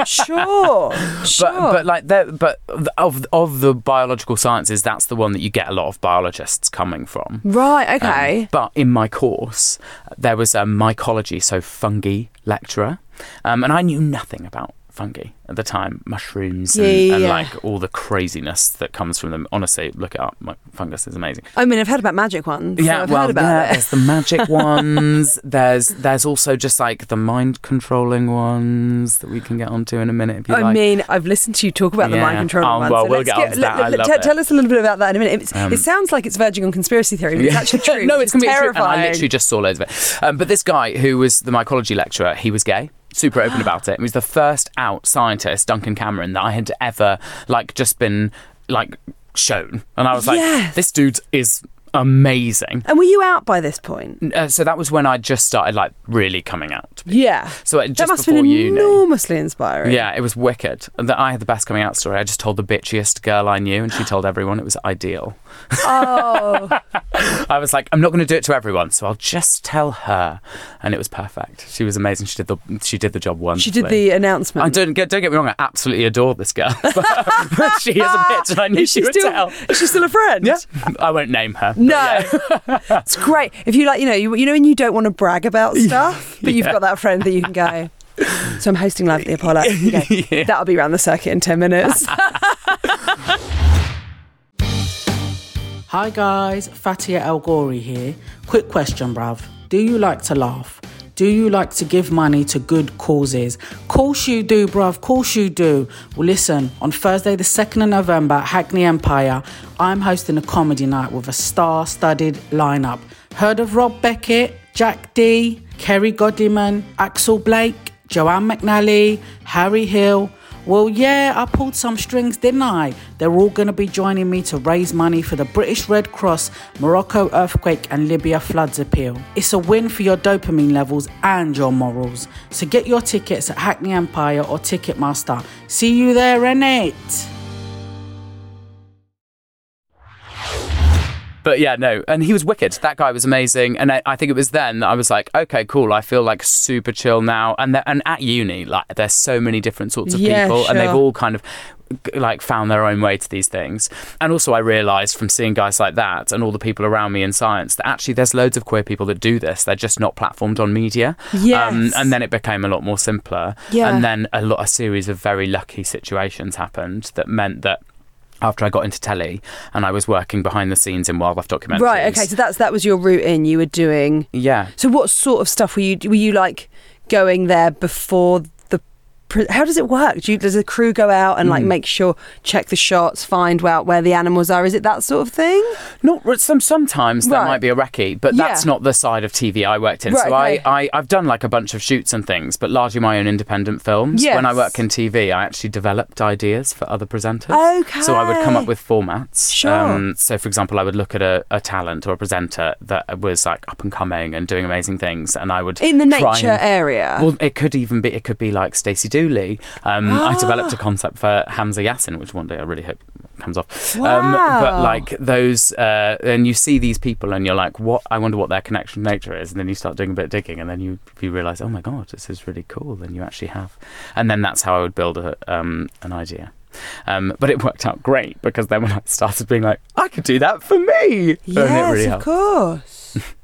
S1: Sure, sure.
S2: But but like that but of of the biological sciences, that's the one that you get a lot of biologists coming from.
S1: right,
S2: Um,
S1: okay.
S2: but in my course, there was a mycology, so fungi lecturer, um, and I knew nothing about fungi at the time, mushrooms, and,
S1: Yeah, yeah,
S2: and
S1: yeah.
S2: like all the craziness that comes from them. Honestly, look it up. My fungus is amazing.
S1: I mean, I've heard about magic ones. so
S2: Yeah,
S1: I've
S2: well,
S1: heard about
S2: yeah,
S1: it.
S2: there's the magic ones. there's there's also just like the mind controlling ones that we can get onto in a minute if you
S1: I
S2: like.
S1: mean, I've listened to you talk about the mind
S2: controlling
S1: control
S2: Oh,
S1: ones.
S2: well,
S1: so
S2: we'll
S1: let's
S2: get onto that.
S1: Let- t- Tell us a little bit about that in a minute.
S2: Um,
S1: it sounds like it's verging on conspiracy theory, but it's actually true.
S2: no, it's completely true. And
S1: terrifying.
S2: I literally just saw loads of it. Um, but this guy who was the mycology lecturer, he was gay. Super open about it. He was the first out scientist, Duncan Cameron, that I had ever like just been like shown, and I was like,
S1: Yes.
S2: "This dude is amazing."
S1: And were you out by this point?
S2: Uh, so that was when I just started like really coming out.
S1: Yeah.
S2: So it, just
S1: that must have been
S2: uni.
S1: enormously inspiring.
S2: Yeah, it was wicked. That I had the best coming out story. I just told the bitchiest girl I knew, and she told everyone it was ideal.
S1: Oh,
S2: I was like, I'm not going to do it to everyone, so I'll just tell her, and it was perfect. She was amazing. She did the she did the job once.
S3: She did the announcement.
S2: I don't get don't get me wrong. I absolutely adore this girl, she is a bitch, and I knew
S3: Is
S2: she,
S3: she
S2: would
S3: still?
S2: tell.
S3: Is she still a friend?
S2: Yeah, I won't name her. But
S3: No,
S2: yeah.
S3: it's great. If you like, you know, you, you know, when you don't want to brag about stuff, but you've got that friend that you can go. So I'm hosting live at the Apollo. Okay.
S2: Yeah.
S3: That'll be around the circuit in ten minutes.
S4: Hi guys, Fatiha El-Ghorri here. Quick question, bruv. Do you like to laugh? Do you like to give money to good causes? Of course you do, bruv. Of course you do. Well, listen, on Thursday, the 2nd of November at Hackney Empire, I'm hosting a comedy night with a star studded lineup. Heard of Rob Beckett, Jack Dee, Kerry Godliman, Axel Blake, Joanne McNally, Harry Hill? Well, yeah, I pulled some strings, didn't I? They're all going to be joining me to raise money for the British Red Cross, Morocco earthquake, and Libya floods appeal. It's a win for your dopamine levels and your morals. So get your tickets at Hackney Empire or Ticketmaster. See you there, innit?
S2: But yeah, no, and he was wicked. That guy was amazing, and I, I think it was then that I was like, okay, cool. I feel like super chill now. And and at uni, like there's so many different sorts of
S3: Yeah,
S2: people, and they've all kind of like found their own way to these things. And also, I realised from seeing guys like that and all the people around me in science that actually there's loads of queer people that do this. They're just not platformed on media. Um, and then it became a lot more simpler.
S3: Yeah.
S2: And then a lot, a series of very lucky situations happened that meant that. After I got into telly and I was working behind the scenes in wildlife documentaries.
S3: right. Okay. So that's that was your route in. You were doing.
S2: Yeah.
S3: So what sort of stuff were you? Were you like going there before How does it work? Do you, does a crew go out and
S2: Mm.
S3: like make sure, check the shots, find out where the animals are? Is it that sort of thing?
S2: Not some. Sometimes there
S3: Right.
S2: might be a recce, but
S3: Yeah.
S2: that's not the side of TV I worked in.
S3: Right,
S2: so
S3: okay.
S2: I, I, I've done like a bunch of shoots and things, but largely my own independent films. When I work in TV, I actually developed ideas for other presenters.
S3: Okay.
S2: So I would come up with formats. Um,
S3: Sure.
S2: so for example, I would look at a, a talent or a presenter that was like up and coming and doing amazing things, and I would
S3: in the nature
S2: and-
S3: area.
S2: Well, it could even be. It could be like Stacey Dooley. Um, I developed a concept for Hamza Yassin, which one day I really hope comes off. Um, but like those, uh, and you see these people, and you're like, "What? I wonder what their connection to nature is." And then you start doing a bit of digging, and then you you realize, "Oh my god, this is really cool." Then you actually have, and then that's how I would build a, um, an idea. Um, but it worked out great because then when I started being like, I could do that for me,
S3: yes,
S2: and it really
S3: of course.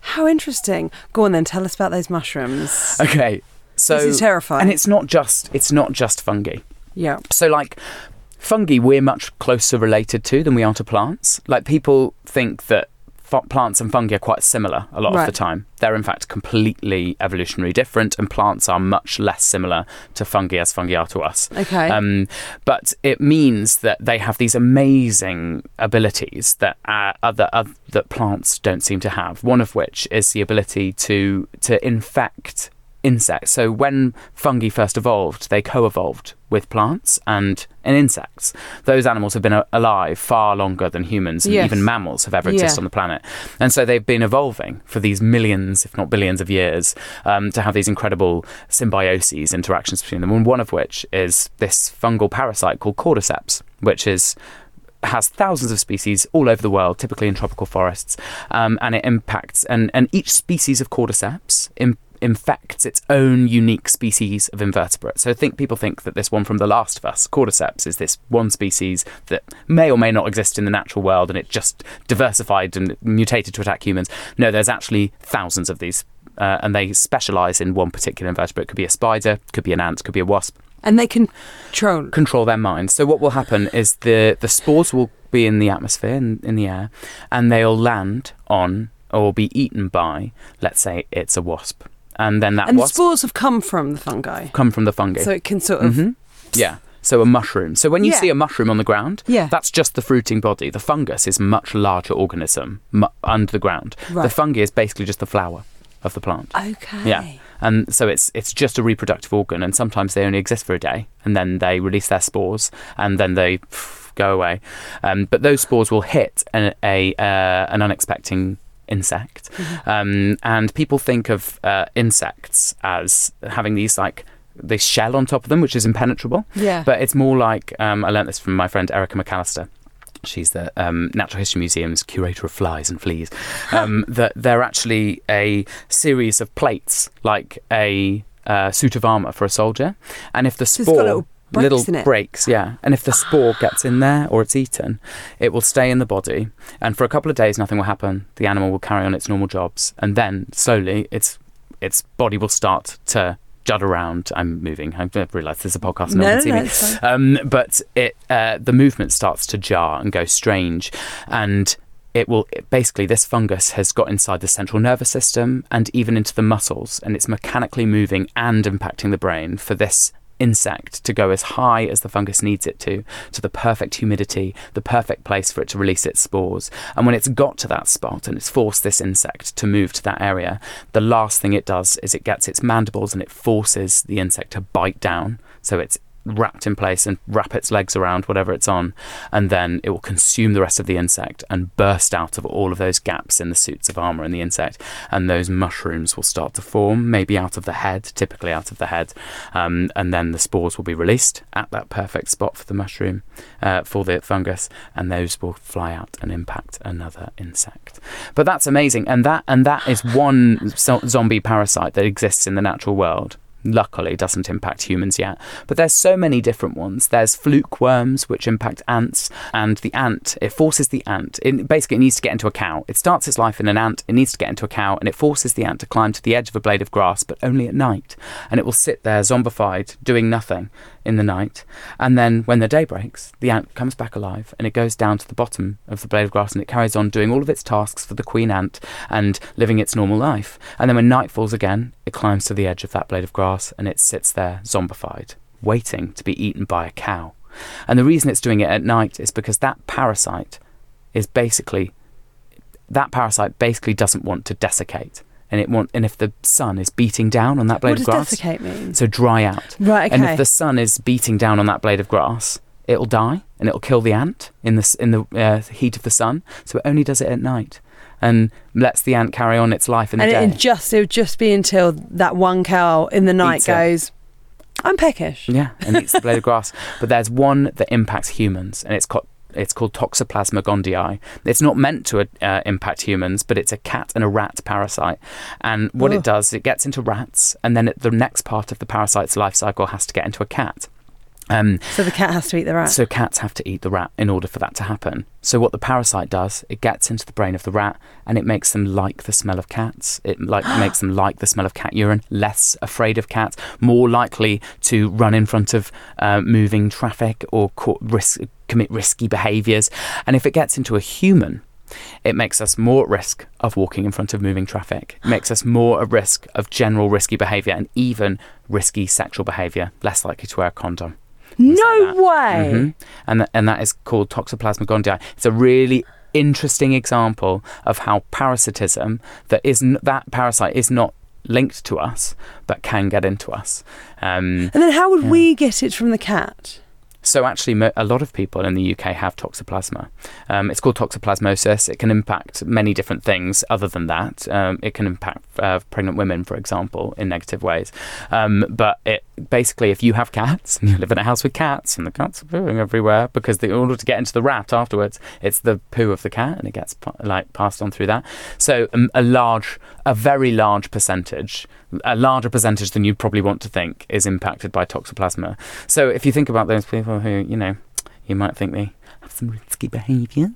S3: How interesting. Go on then. Tell us about those mushrooms.
S2: Okay, so
S3: this is terrifying.
S2: and it's not just it's not just fungi.
S3: yeah.
S2: So, like, fungi, we're much closer related to than we are to plants. Like, people think that plants and fungi are quite similar a lot
S3: Right.
S2: of the time. They're, in fact, completely evolutionary different, and plants are much less similar to fungi as fungi are to us.
S3: Okay.
S2: Um, but it means that they have these amazing abilities that uh, other, oth- that plants don't seem to have. One of which is the ability to to infect insects. So when fungi first evolved, they co-evolved with plants and, and insects. Those animals have been alive far longer than humans and
S3: Yes.
S2: even mammals have ever existed
S3: Yeah.
S2: on the planet. And so they've been evolving for these millions, if not billions of years, um, to have these incredible symbioses, interactions between them. And one of which is this fungal parasite called cordyceps, which is has thousands of species all over the world, typically in tropical forests, um, and it impacts and, and each species of cordyceps im- infects its own unique species of invertebrate. So think people think that this one from The Last of Us, cordyceps, is this one species that may or may not exist in the natural world, and it just diversified and mutated to attack humans. No, there's actually thousands of these. Uh, and they specialize in one particular invertebrate. It Could be a spider, could be an ant, could be a wasp
S3: and they can control.
S2: control their minds. So what will happen is the the spores will be in the atmosphere in, in the air, and they'll land on or be eaten by, let's say, it's a wasp, and then that
S3: and the spores have come from the fungi,
S2: come from the fungi.
S3: so it can sort of.
S2: hmm Yeah. So a mushroom. So when you
S3: Yeah.
S2: see a mushroom on the ground,
S3: Yeah.
S2: that's just the fruiting body. The fungus is much larger organism mu- under the ground.
S3: Right.
S2: The fungi is basically just the flower of the plant.
S3: Okay.
S2: Yeah. and so it's it's just a reproductive organ and sometimes they only exist for a day and then they release their spores and then they pff, go away um, but those spores will hit an, a uh, an unexpected insect. Um, and people think of uh, insects as having these like this shell on top of them which is impenetrable.
S3: Yeah.
S2: but it's more like um, I learnt this from my friend Erica McAlister. She's the um, Natural History Museum's curator of flies and fleas. Um, that they're actually a series of plates, like a uh, suit of armor for a soldier, and if the
S3: So it's got
S2: spore
S3: little breaks in it.
S2: breaks, yeah, and if the spore gets in there or it's eaten, it will stay in the body, and for a couple of days nothing will happen. The animal will carry on its normal jobs, and then slowly its its body will start to jud around. I'm moving. I've realised there's a podcast. No,
S3: No,
S2: one can see
S3: no,
S2: me.
S3: it's fine.
S2: Um, but it uh, the movement starts to jar and go strange, and it will it, basically this fungus has got inside the central nervous system and even into the muscles, and it's mechanically moving and impacting the brain for this insect to go as high as the fungus needs it to, to the perfect humidity, the perfect place for it to release its spores. And when it's got to that spot and it's forced this insect to move to that area, the last thing it does is it gets its mandibles and it forces the insect to bite down. So it's wrapped in place and wrap its legs around whatever it's on, and then it will consume the rest of the insect and burst out of all of those gaps in the suits of armor in the insect, and those mushrooms will start to form, maybe out of the head, typically out of the head, um, and then the spores will be released at that perfect spot for the mushroom, uh, for the fungus, and those will fly out and impact another insect. But that's amazing, and that and that is one zo- zombie parasite that exists in the natural world luckily doesn't impact humans yet. But there's so many different ones. There's fluke worms which impact ants and the ant it forces the ant basically it needs to get into a cow. It starts its life in an ant it needs to get into a cow and it forces the ant to climb to the edge of a blade of grass but only at night. And it will sit there zombified doing nothing in the night. And then when the day breaks the ant comes back alive and it goes down to the bottom of the blade of grass and it carries on doing all of its tasks for the queen ant and living its normal life. And then when night falls again it climbs to the edge of that blade of grass and it sits there zombified waiting to be eaten by a cow. And the reason it's doing it at night is because that parasite is basically that parasite basically doesn't want to desiccate and it want and if the sun is beating down on that blade
S3: what
S2: of grass
S3: desiccate mean?
S2: so dry out
S3: Right, okay.
S2: and if the sun is beating down on that blade of grass, it'll die and it'll kill the ant in the in the uh, heat of the sun. So it only does it at night and lets the ant carry on its life in the
S3: and
S2: day.
S3: it just it would just be until that one cow in the night
S2: Eats it.
S3: goes, I'm peckish.
S2: yeah, and eats the blade of grass. But there's one that impacts humans, and it's called it's called Toxoplasma gondii. It's not meant to uh, impact humans, but it's a cat and a rat parasite. And what it does, it gets into rats, and then the next part of the parasite's life cycle has to get into a cat. Um,
S3: So the cat has to eat the rat.
S2: So cats have to eat the rat in order for that to happen. So what the parasite does, it gets into the brain of the rat and it makes them like the smell of cats. It like makes them like the smell of cat urine, less afraid of cats, more likely to run in front of uh, moving traffic or risk, commit risky behaviours. And if it gets into a human, it makes us more at risk of walking in front of moving traffic. It makes us more at risk of general risky behaviour and even risky sexual behaviour, less likely to wear a condom.
S3: no
S2: like
S3: way.
S2: Mhm. And th- and that is called Toxoplasma gondii. It's a really interesting example of how parasitism that is n- that parasite is not linked to us but can get into us. Um,
S3: And then how would
S2: Yeah.
S3: we get it from the cat?
S2: So actually, a lot of people in the UK have toxoplasma. Um, it's called toxoplasmosis. It can impact many different things. Other than that, um, it can impact uh, pregnant women, for example, in negative ways. Um, but it basically, if you have cats and you live in a house with cats and the cats are pooing everywhere, because the, in order to get into the rat afterwards, it's the poo of the cat and it gets like passed on through that. So um, a large, a very large percentage, a larger percentage than you'd probably want to think, is impacted by toxoplasma. So if you think about those people who, you know, you might think they have some risky behaviours.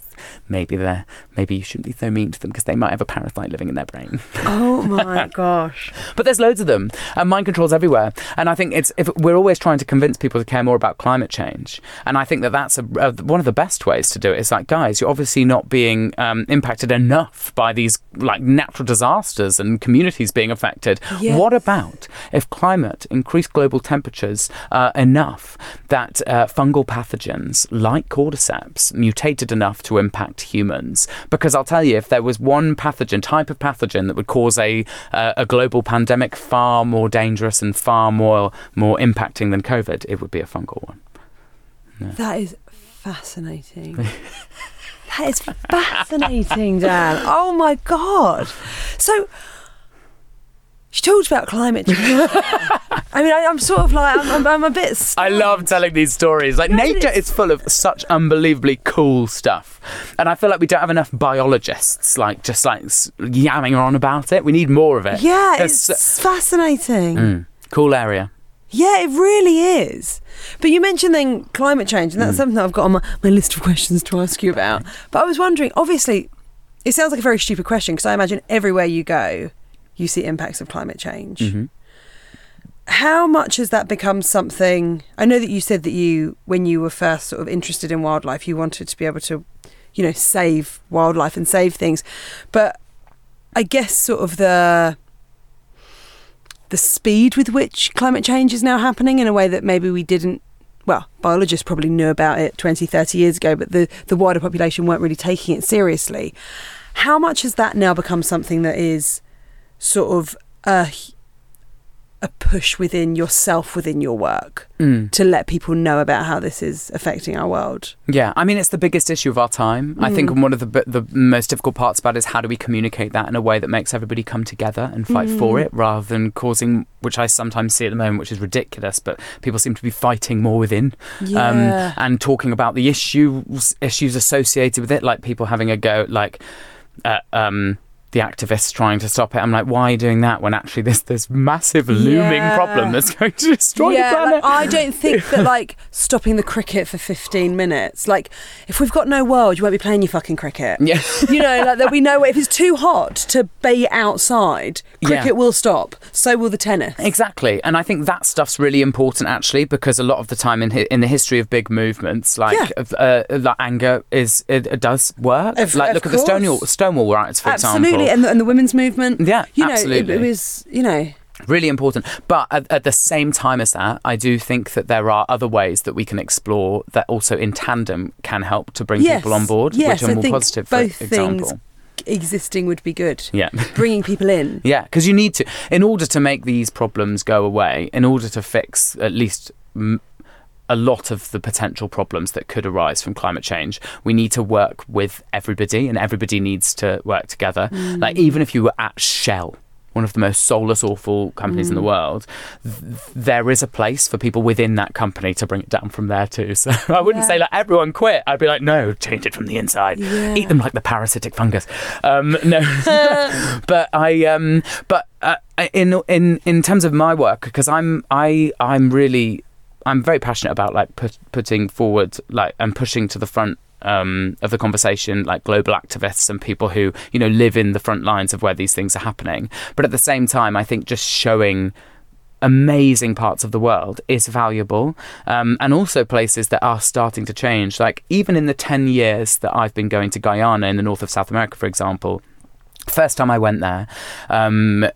S2: Maybe they're maybe you shouldn't be so mean to them because they might have a parasite living in their brain.
S3: Oh my gosh.
S2: But there's loads of them, and mind control's everywhere. And I think it's if we're always trying to convince people to care more about climate change, and I think that that's a, a, one of the best ways to do it. Is like, guys, you're obviously not being um, impacted enough by these like natural disasters and communities being affected.
S3: Yes.
S2: What about if climate increased global temperatures uh, enough that uh, fungal pathogens like cordyceps mutated enough to impact humans? Because I'll tell you, if there was one pathogen, type of pathogen that would cause a uh, a global pandemic far more dangerous and far more more impacting than COVID, it would be a fungal one.
S3: That is fascinating. that is fascinating, Dan. Oh my god. So she talked about climate change.
S1: I mean, I, I'm sort of like I'm, I'm, I'm a bit.
S2: I love telling these stories. Like nature is full of such unbelievably cool stuff, and I feel like we don't have enough biologists like just like yamming on about it. We need more of it.
S1: Yeah,
S2: There's
S1: it's fascinating.
S2: Mm, cool area.
S1: Yeah, it really is. But you mentioned then climate change, and that's
S2: Mm.
S1: something that I've got on my, my list of questions to ask you about. But I was wondering, obviously, it sounds like a very stupid question because I imagine everywhere you go, you see impacts of climate change.
S2: Mhm.
S1: How much has that become something? I know that you said that you, when you were first sort of interested in wildlife, you wanted to be able to, you know, save wildlife and save things. But I guess sort of the the speed with which climate change is now happening in a way that maybe we didn't well biologists probably knew about it 20 30 years ago but the the wider population weren't really taking it seriously how much has that now become something that is sort of a a push within yourself within your work
S2: Mm.
S1: to let people know about how this is affecting our world
S2: Yeah, I mean it's the biggest issue of our time. I think
S1: Mm.
S2: one of the the most difficult parts about it is how do we communicate that in a way that makes everybody come together and fight for
S1: Mm.
S2: it, rather than causing, which I sometimes see at the moment, which is ridiculous. But people seem to be fighting more within um, and talking about the issues issues associated with it, like people having a go, like uh, um, the activists trying to stop it. I'm like, why are you doing that when actually there's this massive looming
S1: Yeah.
S2: problem that's going to destroy
S1: yeah,
S2: the planet?
S1: like, I don't think that like stopping the cricket for 15 minutes. Like, if we've got no world, you won't be playing your fucking cricket.
S2: yeah.
S1: You know, like there'll be no way. If it's too hot to be outside,
S2: Yeah.
S1: cricket will stop. So will the tennis.
S2: Exactly, and I think that stuff's really important actually because a lot of the time in in the history of big movements, like
S1: Yeah.
S2: uh, like anger is it, it does work.
S1: Of-
S2: like
S1: of
S2: look at the Stonewall. Stonewall riots, for
S1: Absolutely,
S2: example.
S1: And the, and the women's movement.
S2: Yeah,
S1: you know, it-
S2: absolutely.
S1: It, was, you know,
S2: really important. But at, at the same time as that, I do think that there are other ways that we can explore that also in tandem can help to bring
S1: Yes,
S2: people on board,
S1: yes,
S2: which are
S1: I
S2: more
S1: think
S2: positive. For
S1: both things-
S2: example,
S1: existing would be good.
S2: yeah.
S1: Bringing people in.
S2: Yeah, because you need to, in order to make these problems go away, in order to fix at least m- a lot of the potential problems that could arise from climate change, we need to work with everybody, and everybody needs to work together. Like, even if you were at Shell, one of the most soulless, awful companies in the world, th- there is a place for people within that company to bring it down from there too. So I wouldn't
S1: Yeah.
S2: say like everyone quit. I'd be like, no, change it from the inside.
S1: Yeah.
S2: Eat them like the parasitic fungus. Um, no, but I um, but uh, in in in terms of my work, because I'm I I'm really I'm very passionate about like put, putting forward like and pushing to the front um, of the conversation like global activists and people who you know live in the front lines of where these things are happening. But at the same time, I think just showing amazing parts of the world is valuable um, and also places that are starting to change like even in the 10 years that i've been going to guyana in the north of south america for example first time i went there um,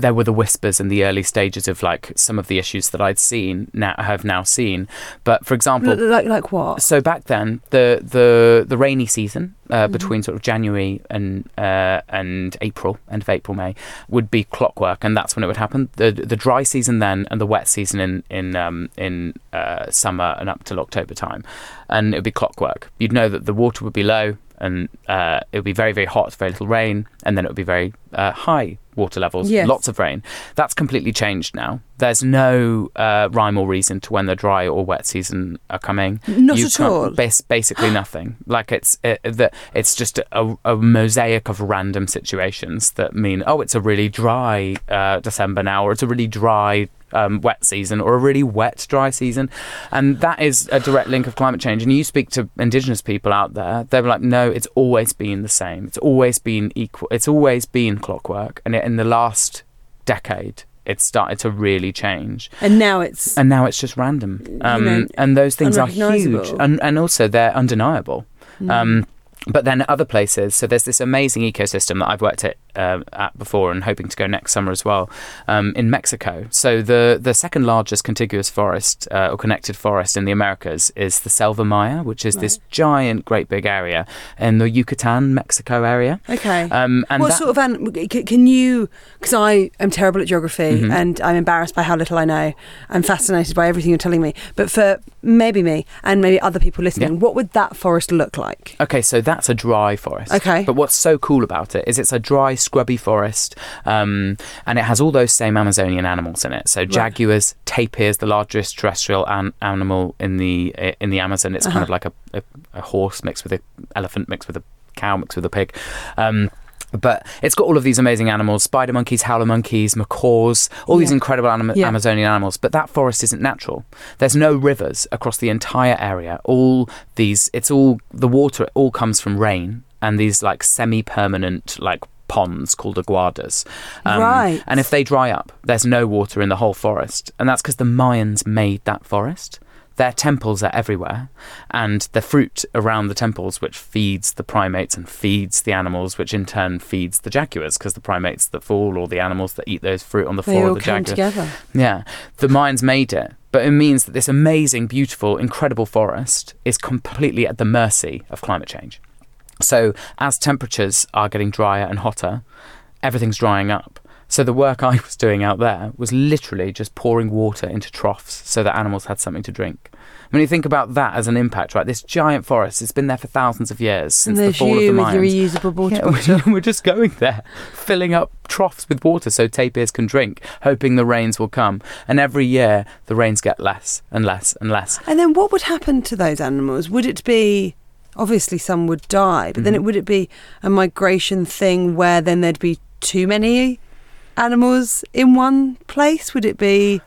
S2: there were the whispers in the early stages of like some of the issues that I'd seen now have now seen. But for example,
S1: like like what?
S2: so back then, the the the rainy season uh, between sort of January and uh, and April, end of April, May, would be clockwork, and that's when it would happen. The the dry season then, and the wet season in in um, in uh, summer and up till October time, and it would be clockwork. You'd know that the water would be low, and uh, it would be very very hot, very little rain, and then it would be very uh, high water levels,
S1: Yes.
S2: lots of rain. That's completely changed now. There's no uh, rhyme or reason to when the dry or wet season are coming.
S1: Not
S2: You
S1: at all.
S2: bas- basically nothing. Like it's it, that it's just a, a mosaic of random situations that mean oh it's a really dry uh, December now or it's a really dry um, wet season or a really wet dry season, and that is a direct link of climate change. And you speak to Indigenous people out there, they're like, no, it's always been the same. It's always been equal. It's always been clockwork, and in the last decade. it started to really change
S1: And now it's
S2: and now it's just random. Um,
S1: know,
S2: and those things are huge, and and also they're undeniable.
S1: Mm.
S2: Um, but then other places, so there's this amazing ecosystem that I've worked at, uh, at before and hoping to go next summer as well um, in Mexico. So the the second largest contiguous forest uh, or connected forest in the Americas is the Selva Maya, which is this giant, great big area in the Yucatan, Mexico area.
S1: okay.
S2: Um, and
S1: what
S2: that-
S1: sort of an, can you? Because I am terrible at geography
S2: Mhm.
S1: and I'm embarrassed by how little I know. I'm fascinated by everything you're telling me. But for maybe me and maybe other people listening,
S2: Yeah.
S1: what would that forest look like?
S2: Okay, so that's a dry forest.
S1: Okay.
S2: But what's so cool about it is it's a dry scrubby forest, um, and it has all those same Amazonian animals in it. So jaguars, tapirs, the largest terrestrial an- animal in the in the Amazon. It's kind of like a, a, a horse mixed with an elephant mixed with a cow mixed with a pig. Um, but it's got all of these amazing animals spider monkeys, howler monkeys, macaws, all these incredible anim-
S1: Yeah.
S2: Amazonian animals. But that forest isn't natural. There's no rivers across the entire area. All these, it's all, the water, it all comes from rain and these like semi permanent, like ponds called aguadas.
S1: Um, right.
S2: And if they dry up, there's no water in the whole forest. And that's because the Mayans made that forest. Their temples are everywhere, and the fruit around the temples, which feeds the primates and feeds the animals, which in turn feeds the jaguars, because the primates that fall or the animals that eat those fruit on the
S1: They
S2: floor
S1: all
S2: of the
S1: come
S2: jaguar.
S1: together.
S2: Yeah, the Mayans made it, but it means that this amazing, beautiful, incredible forest is completely at the mercy of climate change. So, as temperatures are getting drier and hotter, everything's drying up. So, the work I was doing out there was literally just pouring water into troughs so that animals had something to drink. When you think about that as an impact, right? This giant forest, it's been there for thousands of years
S1: And
S2: since the
S1: there's
S2: fall of
S1: you
S2: the
S1: with your reusable water
S2: Yeah,
S1: bottle.
S2: we're, we're just going there, filling up troughs with water so tapirs can drink, hoping the rains will come. And every year, the rains get less and less and less.
S1: And then what would happen to those animals? Would it be obviously some would die, but then
S2: Mm-hmm.
S1: it would it be a migration thing where then there'd be too many animals in one place? Would it be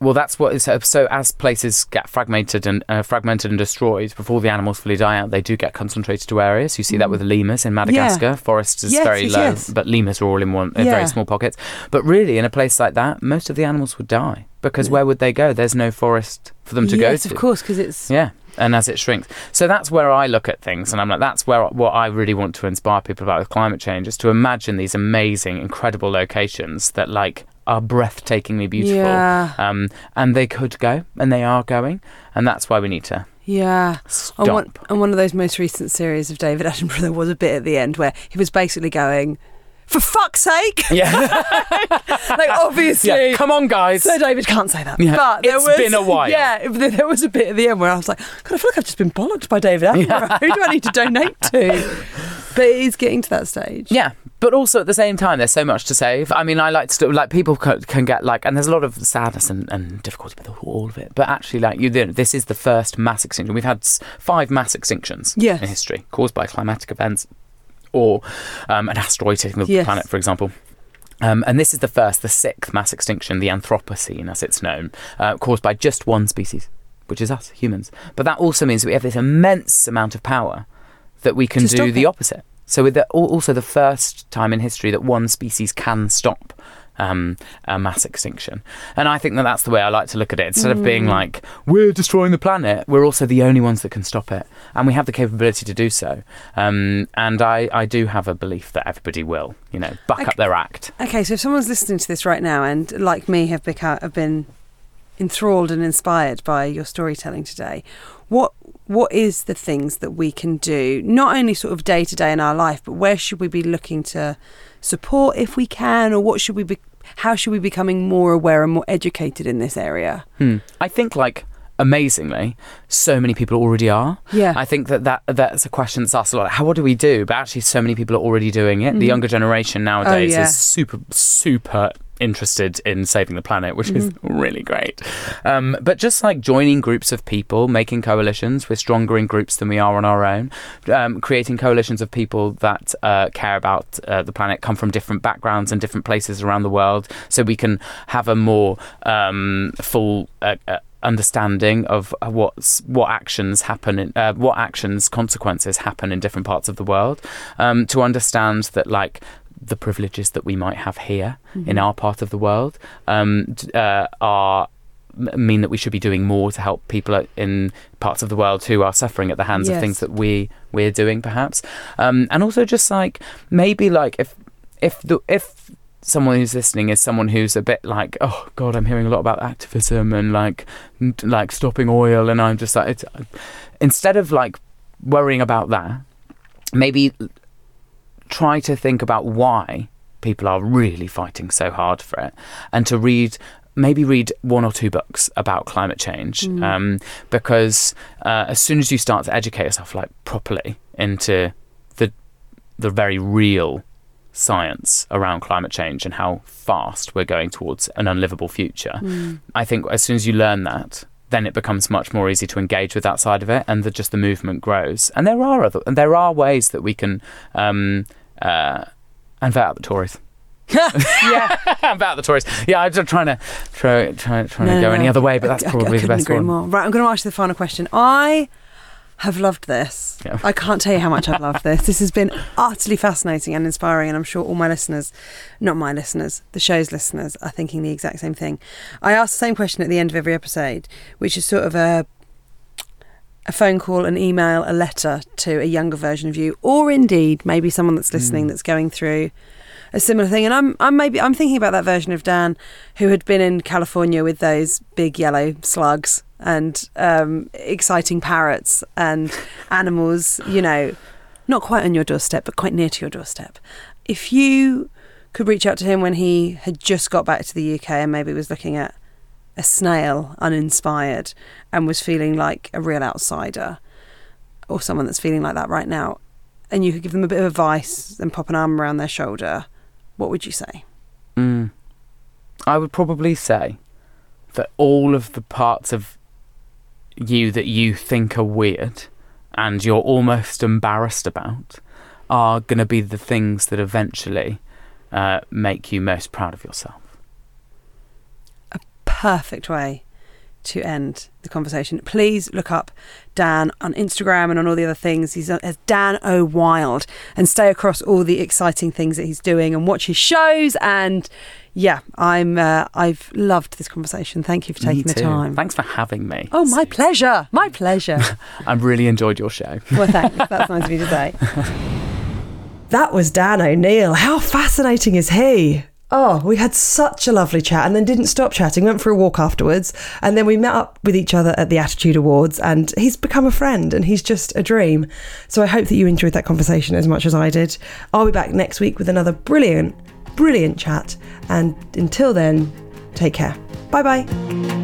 S2: Well, that's what is so, so. As places get fragmented and uh, fragmented and destroyed before the animals fully die out, they do get concentrated to areas. You see that with lemurs in Madagascar. Forest is
S1: Mm. Yes,
S2: very low,
S1: yes.
S2: but lemurs are all in one in
S1: Yeah.
S2: very small pockets. But really, in a place like that, most of the animals would die because where would they go? There's no forest for them to
S1: yes,
S2: go to.
S1: of course, because it's
S2: Yeah, and as it shrinks, so that's where I look at things, and I'm like, that's where what I really want to inspire people about with climate change is to imagine these amazing, incredible locations that like are breathtakingly beautiful,
S1: Yeah.
S2: um, and they could go, and they are going, and that's why we need to
S1: yeah.
S2: stop.
S1: On one, on one of those most recent series of David Attenborough, there was a bit at the end where he was basically going, "For fuck's sake!"
S2: yeah,
S1: like obviously.
S2: yeah, come on, guys.
S1: So David can't say that.
S2: Yeah,
S1: but there
S2: it's
S1: was,
S2: been a while.
S1: Yeah, there was a bit at the end where I was like, God, I feel like I've just been bollocked by David Attenborough. Who do I need to donate to? But it is getting to that stage.
S2: Yeah, but also at the same time, there's so much to save. I mean, I like to like people can, can get like, and there's a lot of sadness and, and difficulty with all of it. But actually, like you, this is the first mass extinction. We've had five mass extinctions
S1: Yes.
S2: in history caused by climatic events or um, an asteroid hitting the
S1: Yes.
S2: planet, for example. Um, and this is the first, the sixth mass extinction, the Anthropocene, as it's known, uh, caused by just one species, which is us, humans. But that also means that we have this immense amount of power that we can do the
S1: it.
S2: opposite. So, with the, also the first time in history that one species can stop um, a mass extinction, and I think that that's the way I like to look at it. Instead of being like we're destroying the planet, we're also the only ones that can stop it, and we have the capability to do so. Um, and I, I do have a belief that everybody will, you know, buck
S1: Okay.
S2: up their act.
S1: Okay, so if someone's listening to this right now and, like me, have become have been enthralled and inspired by your storytelling today, what what is the things that we can do, not only sort of day to day in our life, but where should we be looking to support if we can, or what should we be? How should we be becoming more aware and more educated in this area?
S2: Hmm. I think like amazingly, so many people already are.
S1: Yeah.
S2: I think that, that that's a question that's asked a lot. How what do we do? But actually, so many people are already doing it. The
S1: Mhm.
S2: younger generation nowadays
S1: yeah.
S2: is super super interested in saving the planet, which is really great. Um, but just like joining groups of people, making coalitions, we're stronger in groups than we are on our own. Um, creating coalitions of people that uh, care about uh, the planet, come from different backgrounds and different places around the world, so we can have a more um, full. Uh, uh, understanding of what's what actions happen in uh, what actions consequences happen in different parts of the world um, to understand that like the privileges that we might have here in our part of the world um, uh, are mean that we should be doing more to help people in parts of the world who are suffering at the hands
S1: Yes.
S2: of things that we we're doing perhaps um, and also just like maybe like if if the if someone who's listening is someone who's a bit like oh god i'm hearing a lot about activism and like like stopping oil and i'm just like it's, instead of like worrying about that maybe try to think about why people are really fighting so hard for it and to read maybe read one or two books about climate change um, because uh, as soon as you start to educate yourself like properly into the the very real science around climate change and how fast we're going towards an unlivable future. I think as soon as you learn that, then it becomes much more easy to engage with that side of it, and the, just the movement grows. And there are other, and there are ways that we can, um, uh, and vote out the Tories.
S1: yeah.
S2: about the Tories. Yeah, I'm just trying to try, try, trying
S1: No,
S2: to go
S1: no,
S2: any other way, but that's
S1: I- I-
S2: probably
S1: I
S2: the best
S1: agree
S2: one.
S1: More. Right, I'm going to ask you the final question. I have loved this.
S2: Yeah.
S1: I can't tell you how much I've loved this. This has been utterly fascinating and inspiring, and I'm sure all my listeners, not my listeners, the show's listeners, are thinking the exact same thing. I ask the same question at the end of every episode, which is sort of a a phone call, an email, a letter to a younger version of you, or indeed maybe someone that's listening that's going through a similar thing. And I'm I'm maybe I'm thinking about that version of Dan who had been in California with those big yellow slugs and um, exciting parrots and animals, you know, not quite on your doorstep, but quite near to your doorstep. If you could reach out to him when he had just got back to the UK and maybe was looking at a snail uninspired and was feeling like a real outsider or someone that's feeling like that right now, and you could give them a bit of advice and pop an arm around their shoulder, what would you say?
S2: Mm. I would probably say that all of the parts of you that you think are weird and you're almost embarrassed about are going to be the things that eventually uh, make you most proud of yourself.
S1: Perfect way to end the conversation. Please look up Dan on Instagram and on all the other things. He's as Dan O Wild and stay across all the exciting things that he's doing and watch his shows. And yeah, I'm uh, I've loved this conversation. Thank you for taking the time.
S2: Thanks for having me.
S1: Oh, my pleasure. My pleasure.
S2: I've really enjoyed your show.
S1: well, thanks. That's nice of you to say.
S5: That was Dan O'Neill. How fascinating is he? Oh, we had such a lovely chat and then didn't stop chatting, went for a walk afterwards. And then we met up with each other at the Attitude Awards and he's become a friend and he's just a dream. So I hope that you enjoyed that conversation as much as I did. I'll be back next week with another brilliant, brilliant chat. And until then, take care. Bye bye.